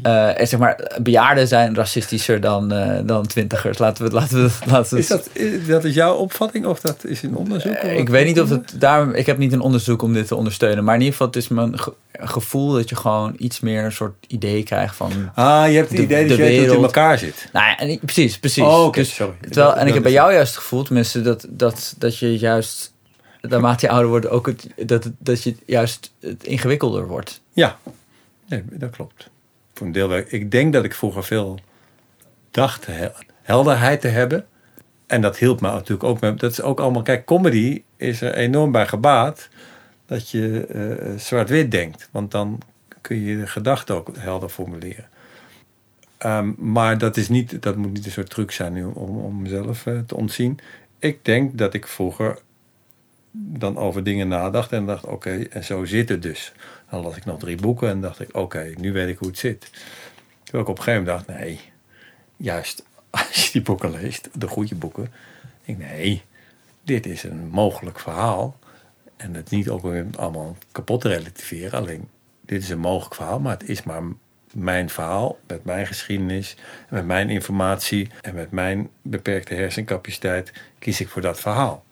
eh, en zeg maar, bejaarden zijn racistischer dan, eh, dan twintigers. Laten we laten we laten we Is dat, is, dat is jouw opvatting of dat is een onderzoek? Eh, ik weet niet of het daar. Ik heb niet een onderzoek om dit te ondersteunen. Maar in ieder geval, het is mijn ge- gevoel dat je gewoon iets meer een soort idee krijgt van. Ah, je hebt het De- idee de dat je weet het in elkaar zit. Nou ja, en precies, precies. Oh, Dus sorry. Terwijl, en ik heb bij jou juist het gevoel, tenminste, dat, dat, dat je juist, naarmate je ouder wordt, ook het, dat, dat je juist het ingewikkelder wordt. Ja, nee, dat klopt. Voor een deel. Ik denk dat ik vroeger veel dacht hel- helderheid te hebben. En dat hielp me natuurlijk ook. Met, dat is ook allemaal, kijk, comedy is er enorm bij gebaat dat je eh, zwart-wit denkt. Want dan kun je de gedachten ook helder formuleren. Ehm, maar dat, is niet, dat moet niet een soort truc zijn nu om, om mezelf eh, te ontzien. ik denk dat ik vroeger dan over dingen nadacht en dacht, oké, en zo zit het dus. Dan las ik nog drie boeken en dacht ik, oké, nu weet ik hoe het zit. Terwijl ik op een gegeven moment dacht, nee, juist als je die boeken leest, de goede boeken, denk ik, nee, dit is een mogelijk verhaal. En het niet ook weer allemaal kapot relativeren. Alleen, dit is een mogelijk verhaal, maar het is maar mijn verhaal, met mijn geschiedenis, met mijn informatie en met mijn beperkte hersencapaciteit kies ik voor dat verhaal.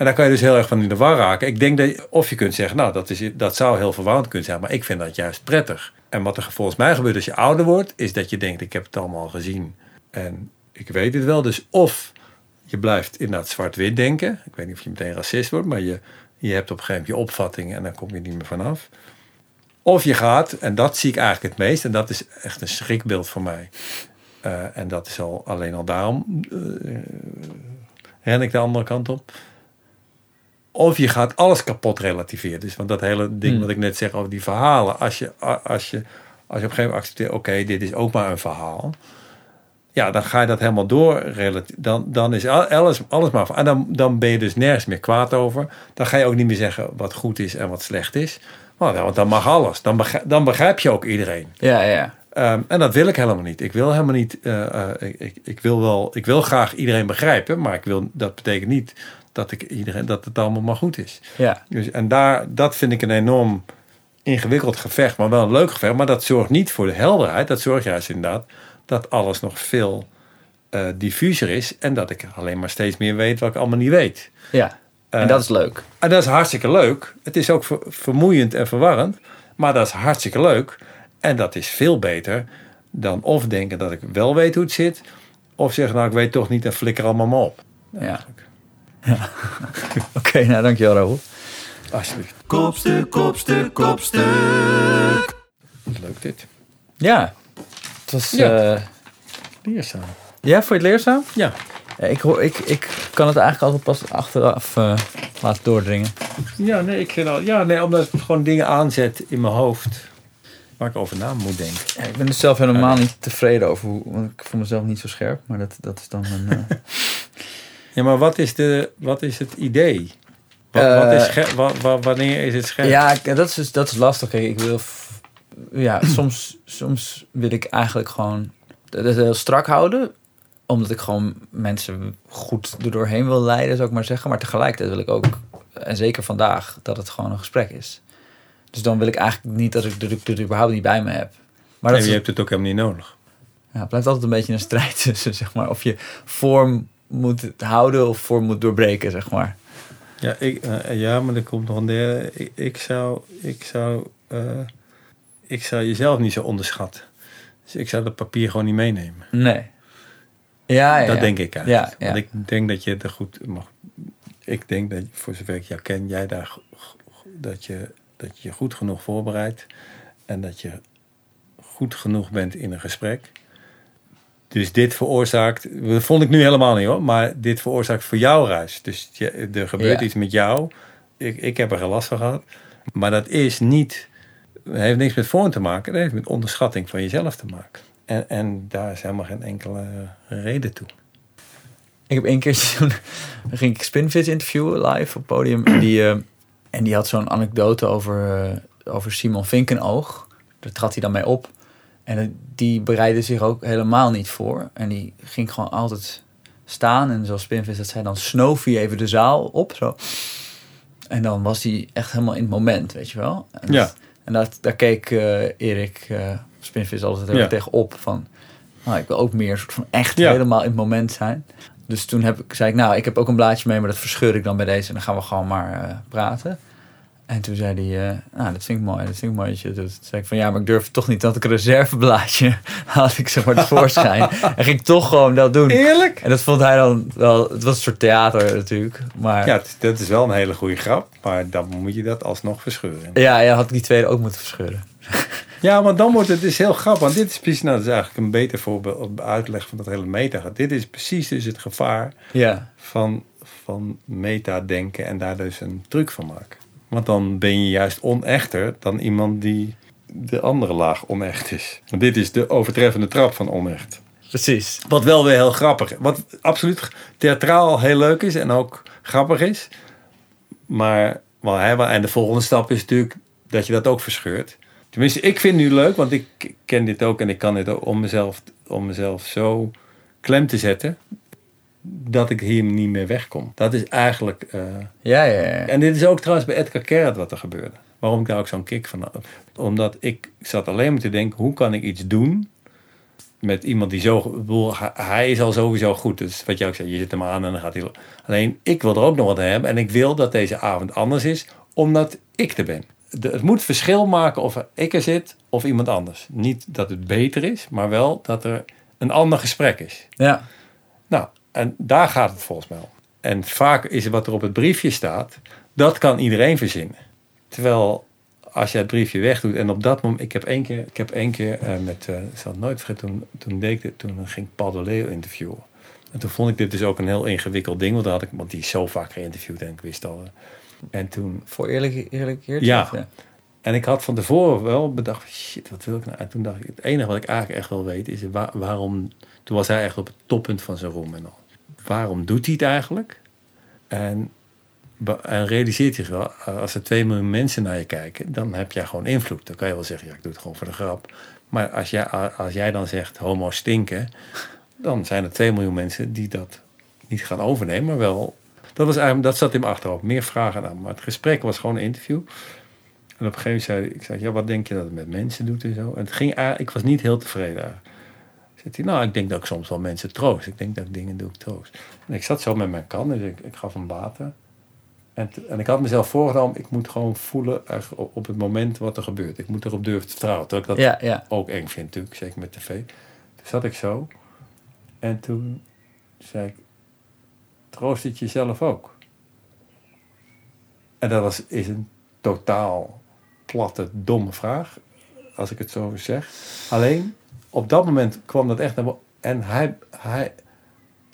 En daar kan je dus heel erg van in de war raken. Ik denk dat, of je kunt zeggen, nou, dat, is, dat zou heel verwarrend kunnen zijn, maar ik vind dat juist prettig. En wat er volgens mij gebeurt als je ouder wordt, is dat je denkt, ik heb het allemaal gezien en ik weet het wel. Dus of je blijft inderdaad zwart-wit denken. Ik weet niet of je meteen racist wordt, maar je, je hebt op een gegeven moment je opvatting en dan kom je niet meer vanaf. Of je gaat, en dat zie ik eigenlijk het meest, en dat is echt een schrikbeeld voor mij. Uh, en dat is al alleen al daarom uh, ren ik de andere kant op. Of je gaat alles kapot relativeren. Dus want dat hele ding Hmm. wat ik net zeg over die verhalen. Als je, als je, als je op een gegeven moment accepteert, oké, dit is ook maar een verhaal. Ja, dan ga je dat helemaal door. Dan, dan is al- alles, alles maar. En dan, dan ben je dus nergens meer kwaad over. Dan ga je ook niet meer zeggen wat goed is en wat slecht is. Want, want dan mag alles. Dan begrijp, dan begrijp je ook iedereen. Ja, ja. Ehm, en dat wil ik helemaal niet. Ik wil helemaal niet. eh, eh, ik, ik, ik wil wel. Ik wil graag iedereen begrijpen, maar ik wil, dat betekent niet dat ik iedereen dat het allemaal maar goed is. Ja, Dus, en daar, dat vind ik een enorm ingewikkeld gevecht, maar wel een leuk gevecht. Maar dat zorgt niet voor de helderheid. Dat zorgt juist inderdaad dat alles nog veel eh, diffuser is en dat ik alleen maar steeds meer weet wat ik allemaal niet weet. ja. En Eh, dat is leuk. En dat is hartstikke leuk. Het is ook ver- vermoeiend en verwarrend. Maar dat is hartstikke leuk. En dat is veel beter dan of denken dat ik wel weet hoe het zit. Of zeggen, nou ik weet toch niet en flikker allemaal maar op. Ja. Ja. Oké, nou dankjewel Raoul. Alsjeblieft. Kopstuk, kopstuk, kopstuk. Wat leuk dit. Ja. Het was, Ja. eh, Leerzaam. ja, vond je het leerzaam? Ja. Ja, ik, hoor, ik, ik kan het eigenlijk altijd pas achteraf eh, laten doordringen. Ja, nee, ik vind al, ja, nee, omdat het gewoon dingen aanzet in mijn hoofd. Waar ik over na moet denken. Ja, ik ben er zelf helemaal niet tevreden over. hoe- Want ik voel mezelf niet zo scherp. Maar dat, dat is dan een... eh, Ja, maar wat is, de, wat is het idee? Wat, Eh, wat is wa- wanneer is het scherp? Ja, dat is, dus- dat is lastig. Kijk, ik wil. Ja, soms, soms wil ik eigenlijk gewoon het heel strak houden. Omdat ik gewoon mensen goed er doorheen wil leiden, zou ik maar zeggen. Maar tegelijkertijd wil ik ook, en zeker vandaag, dat het gewoon een gesprek is. Dus dan wil ik eigenlijk niet dat ik er, er überhaupt niet bij me heb. Maar dat en is, je hebt het ook helemaal niet nodig. ja, het blijft altijd een beetje een strijd tussen, zeg maar. Of je vorm moet houden of vorm moet doorbreken, zeg maar. Ja, ik, eh, ja, maar er komt nog een derde. Ik, ik zou, ik, zou, eh, ik zou jezelf niet zo onderschatten. Dus ik zou dat papier gewoon niet meenemen. Nee. Ja, ja, dat ja. denk ik eigenlijk. Ja, ja. Want ik denk dat je er goed mag. Ik denk dat, voor zover ik jou ken, jij daar dat je, dat je je goed genoeg voorbereidt. En dat je goed genoeg bent in een gesprek. Dus dit veroorzaakt, dat vond ik nu helemaal niet hoor, maar dit veroorzaakt voor jou ruis. Dus je, er gebeurt Ja. iets met jou. Ik, ik heb er geen last van gehad. Maar dat is niet, heeft niks met vorm te maken. Dat heeft met onderschatting van jezelf te maken. En, en daar is helemaal geen enkele reden toe. Ik heb één keer toen ging ik Spinvis interviewen live op het podium. En die, eh, en die had zo'n anekdote over, eh, over Simon Vinkenoog. Daar trad hij dan mee op. En die bereidde zich ook helemaal niet voor. En die ging gewoon altijd staan. En zoals Spinvis dat zei, dan snoof hij even de zaal op. Zo. En dan was hij echt helemaal in het moment, weet je wel. En, dat- Ja. en dat, daar keek eh, Erik uh, Spinvis altijd heel Ja. erg tegen op. Van, nou, ik wil ook meer soort van echt Ja. helemaal in het moment zijn. Dus toen heb ik, zei ik, nou, ik heb ook een blaadje mee, maar dat verscheur ik dan bij deze. En dan gaan we gewoon maar eh, praten. En toen zei hij, eh, nou, dat vind ik mooi, dat vind ik mooi dat je het doet. Toen zei ik van, ja, maar ik durf toch niet. Dat ik een reserveblaadje had ik zeg maar tevoorschijn. en ging ik toch gewoon dat doen. Eerlijk? En dat vond hij dan wel, het was een soort theater natuurlijk. Maar Ja, ja, dat is wel een hele goede grap. Maar dan moet je dat alsnog verscheuren. ja, had ik die tweede ook moeten verscheuren. Ja, want dan wordt het dus heel grappig. Want dit is precies, nou, dat is eigenlijk een beter voorbeeld, uitleg van dat hele meta. Dit is precies dus het gevaar Ja, van, van meta-denken en daar dus een truc van maken. Want dan ben je juist onechter dan iemand die de andere laag onecht is. Want dit is de overtreffende trap van onecht. Precies. Wat wel weer heel grappig is. Wat absoluut theatraal heel leuk is en ook grappig is. Maar, maar hè, en de volgende stap is natuurlijk dat je dat ook verscheurt. Tenminste, ik vind het nu leuk, want ik ken dit ook en ik kan dit ook om mezelf, om mezelf zo klem te zetten. Dat ik hier niet meer wegkom. Dat is eigenlijk. eh, Ja, ja, ja. en dit is ook trouwens bij Edgar Kerr wat er gebeurde. Waarom ik daar ook zo'n kick van had. Omdat ik zat alleen maar te denken, hoe kan ik iets doen met iemand die zo... bedoel, hij- Hij is al sowieso goed. Dus wat jij ook zei, je zit hem aan en dan gaat hij... Alleen, ik wil er ook nog wat aan hebben. En ik wil dat deze avond anders is, omdat ik er ben. De- het moet verschil maken of ik er zit of iemand anders. Niet dat het beter is, maar wel dat er een ander gesprek is. Ja. Nou, en daar gaat het volgens mij om. En vaak is wat er op het briefje staat, dat kan iedereen verzinnen. Terwijl als je het briefje wegdoet en op dat moment, ik heb één keer, ik heb één keer eh, met, ik zal het nooit vergeten, toen, toen, deed ik dit, toen ging ik Paul de Leeuw interviewen. En toen vond ik dit dus ook een heel ingewikkeld ding, want, daar had ik, want die is zo vaak geïnterviewd en ik wist al. En toen Voor eerlijk, eerlijk? Ja. en ik had van tevoren wel bedacht, shit, wat wil ik nou? En toen dacht ik, het enige wat ik eigenlijk echt wil weten is waar- waarom... Toen was hij echt op het toppunt van zijn roem en al. Waarom doet hij het eigenlijk? En, en realiseert zich wel, als er 2 miljoen mensen naar je kijken, dan heb jij gewoon invloed. Dan kan je wel zeggen, ja, ik doe het gewoon voor de grap. Maar als jij, als jij dan zegt, homo stinken, dan zijn er 2 miljoen mensen die dat niet gaan overnemen, maar wel... Dat, was eigenlijk, dat zat in mijn achterhoofd. Meer vragen aan. Maar het gesprek was gewoon een interview. En op een gegeven moment zei ik, zei, ja, wat denk je dat het met mensen doet en zo. En het ging, ik was niet heel tevreden. Zegt hij, nou, ik denk dat ik soms wel mensen troost. Ik denk dat ik dingen doe, ik troost. En ik zat zo met mijn kan, dus ik, ik gaf hem water. En, en ik had mezelf voorgenomen, ik moet gewoon voelen op, op het moment wat er gebeurt. Ik moet erop durven te vertrouwen. Terwijl ik dat Ja, ja. ook eng vind natuurlijk, zeker met tv. Toen zat ik zo. En toen zei ik, troost het jezelf ook? En dat was, is een totaal platte, domme vraag, als ik het zo zeg. Alleen, op dat moment kwam dat echt naar boven. En hij, hij,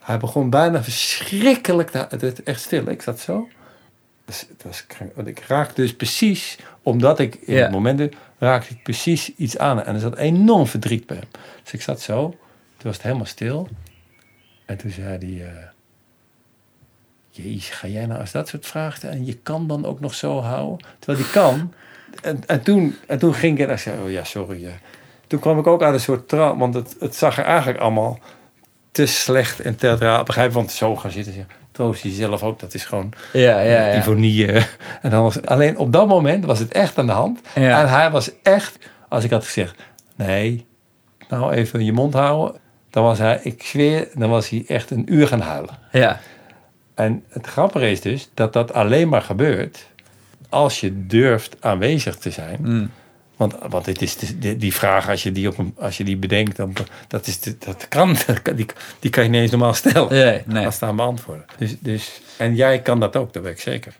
hij begon bijna verschrikkelijk, te- het werd echt stil. Ik zat zo. Dus, het was want ik raakte dus precies, omdat ik in Ja. het moment raakte ik precies iets aan. En er zat enorm verdriet bij hem. Dus ik zat zo, toen was het helemaal stil. En toen zei hij, eh jezus, ga jij nou als dat soort vragen? En je kan dan ook nog zo houden? Terwijl die kan. En, en, toen, en toen ging ik en ik zei, oh ja, sorry. ja. Toen kwam ik ook uit een soort trant, want het, het zag er eigenlijk allemaal te slecht en theatraal. Begrijp je? Want zo gaan zitten. zeggen, Troost jezelf ook, dat is gewoon Ja, ja, ja. ironie. eh. En dan was, alleen op dat moment was het echt aan de hand. Ja. En hij was echt, als ik had gezegd, nee, nou even je mond houden. Dan was hij, ik zweer, dan was hij echt een uur gaan huilen. Ja. En het grappige is dus dat dat alleen maar gebeurt als je durft aanwezig te zijn. Mm. Want, want het is de- die, die vraag, als je die, op een, als je die bedenkt, dan, dat, is de, dat kan, die, die kan je niet eens normaal stellen. Nee, nee. Als staan beantwoorden. Dus, dus, en jij kan dat ook, dat weet ik zeker.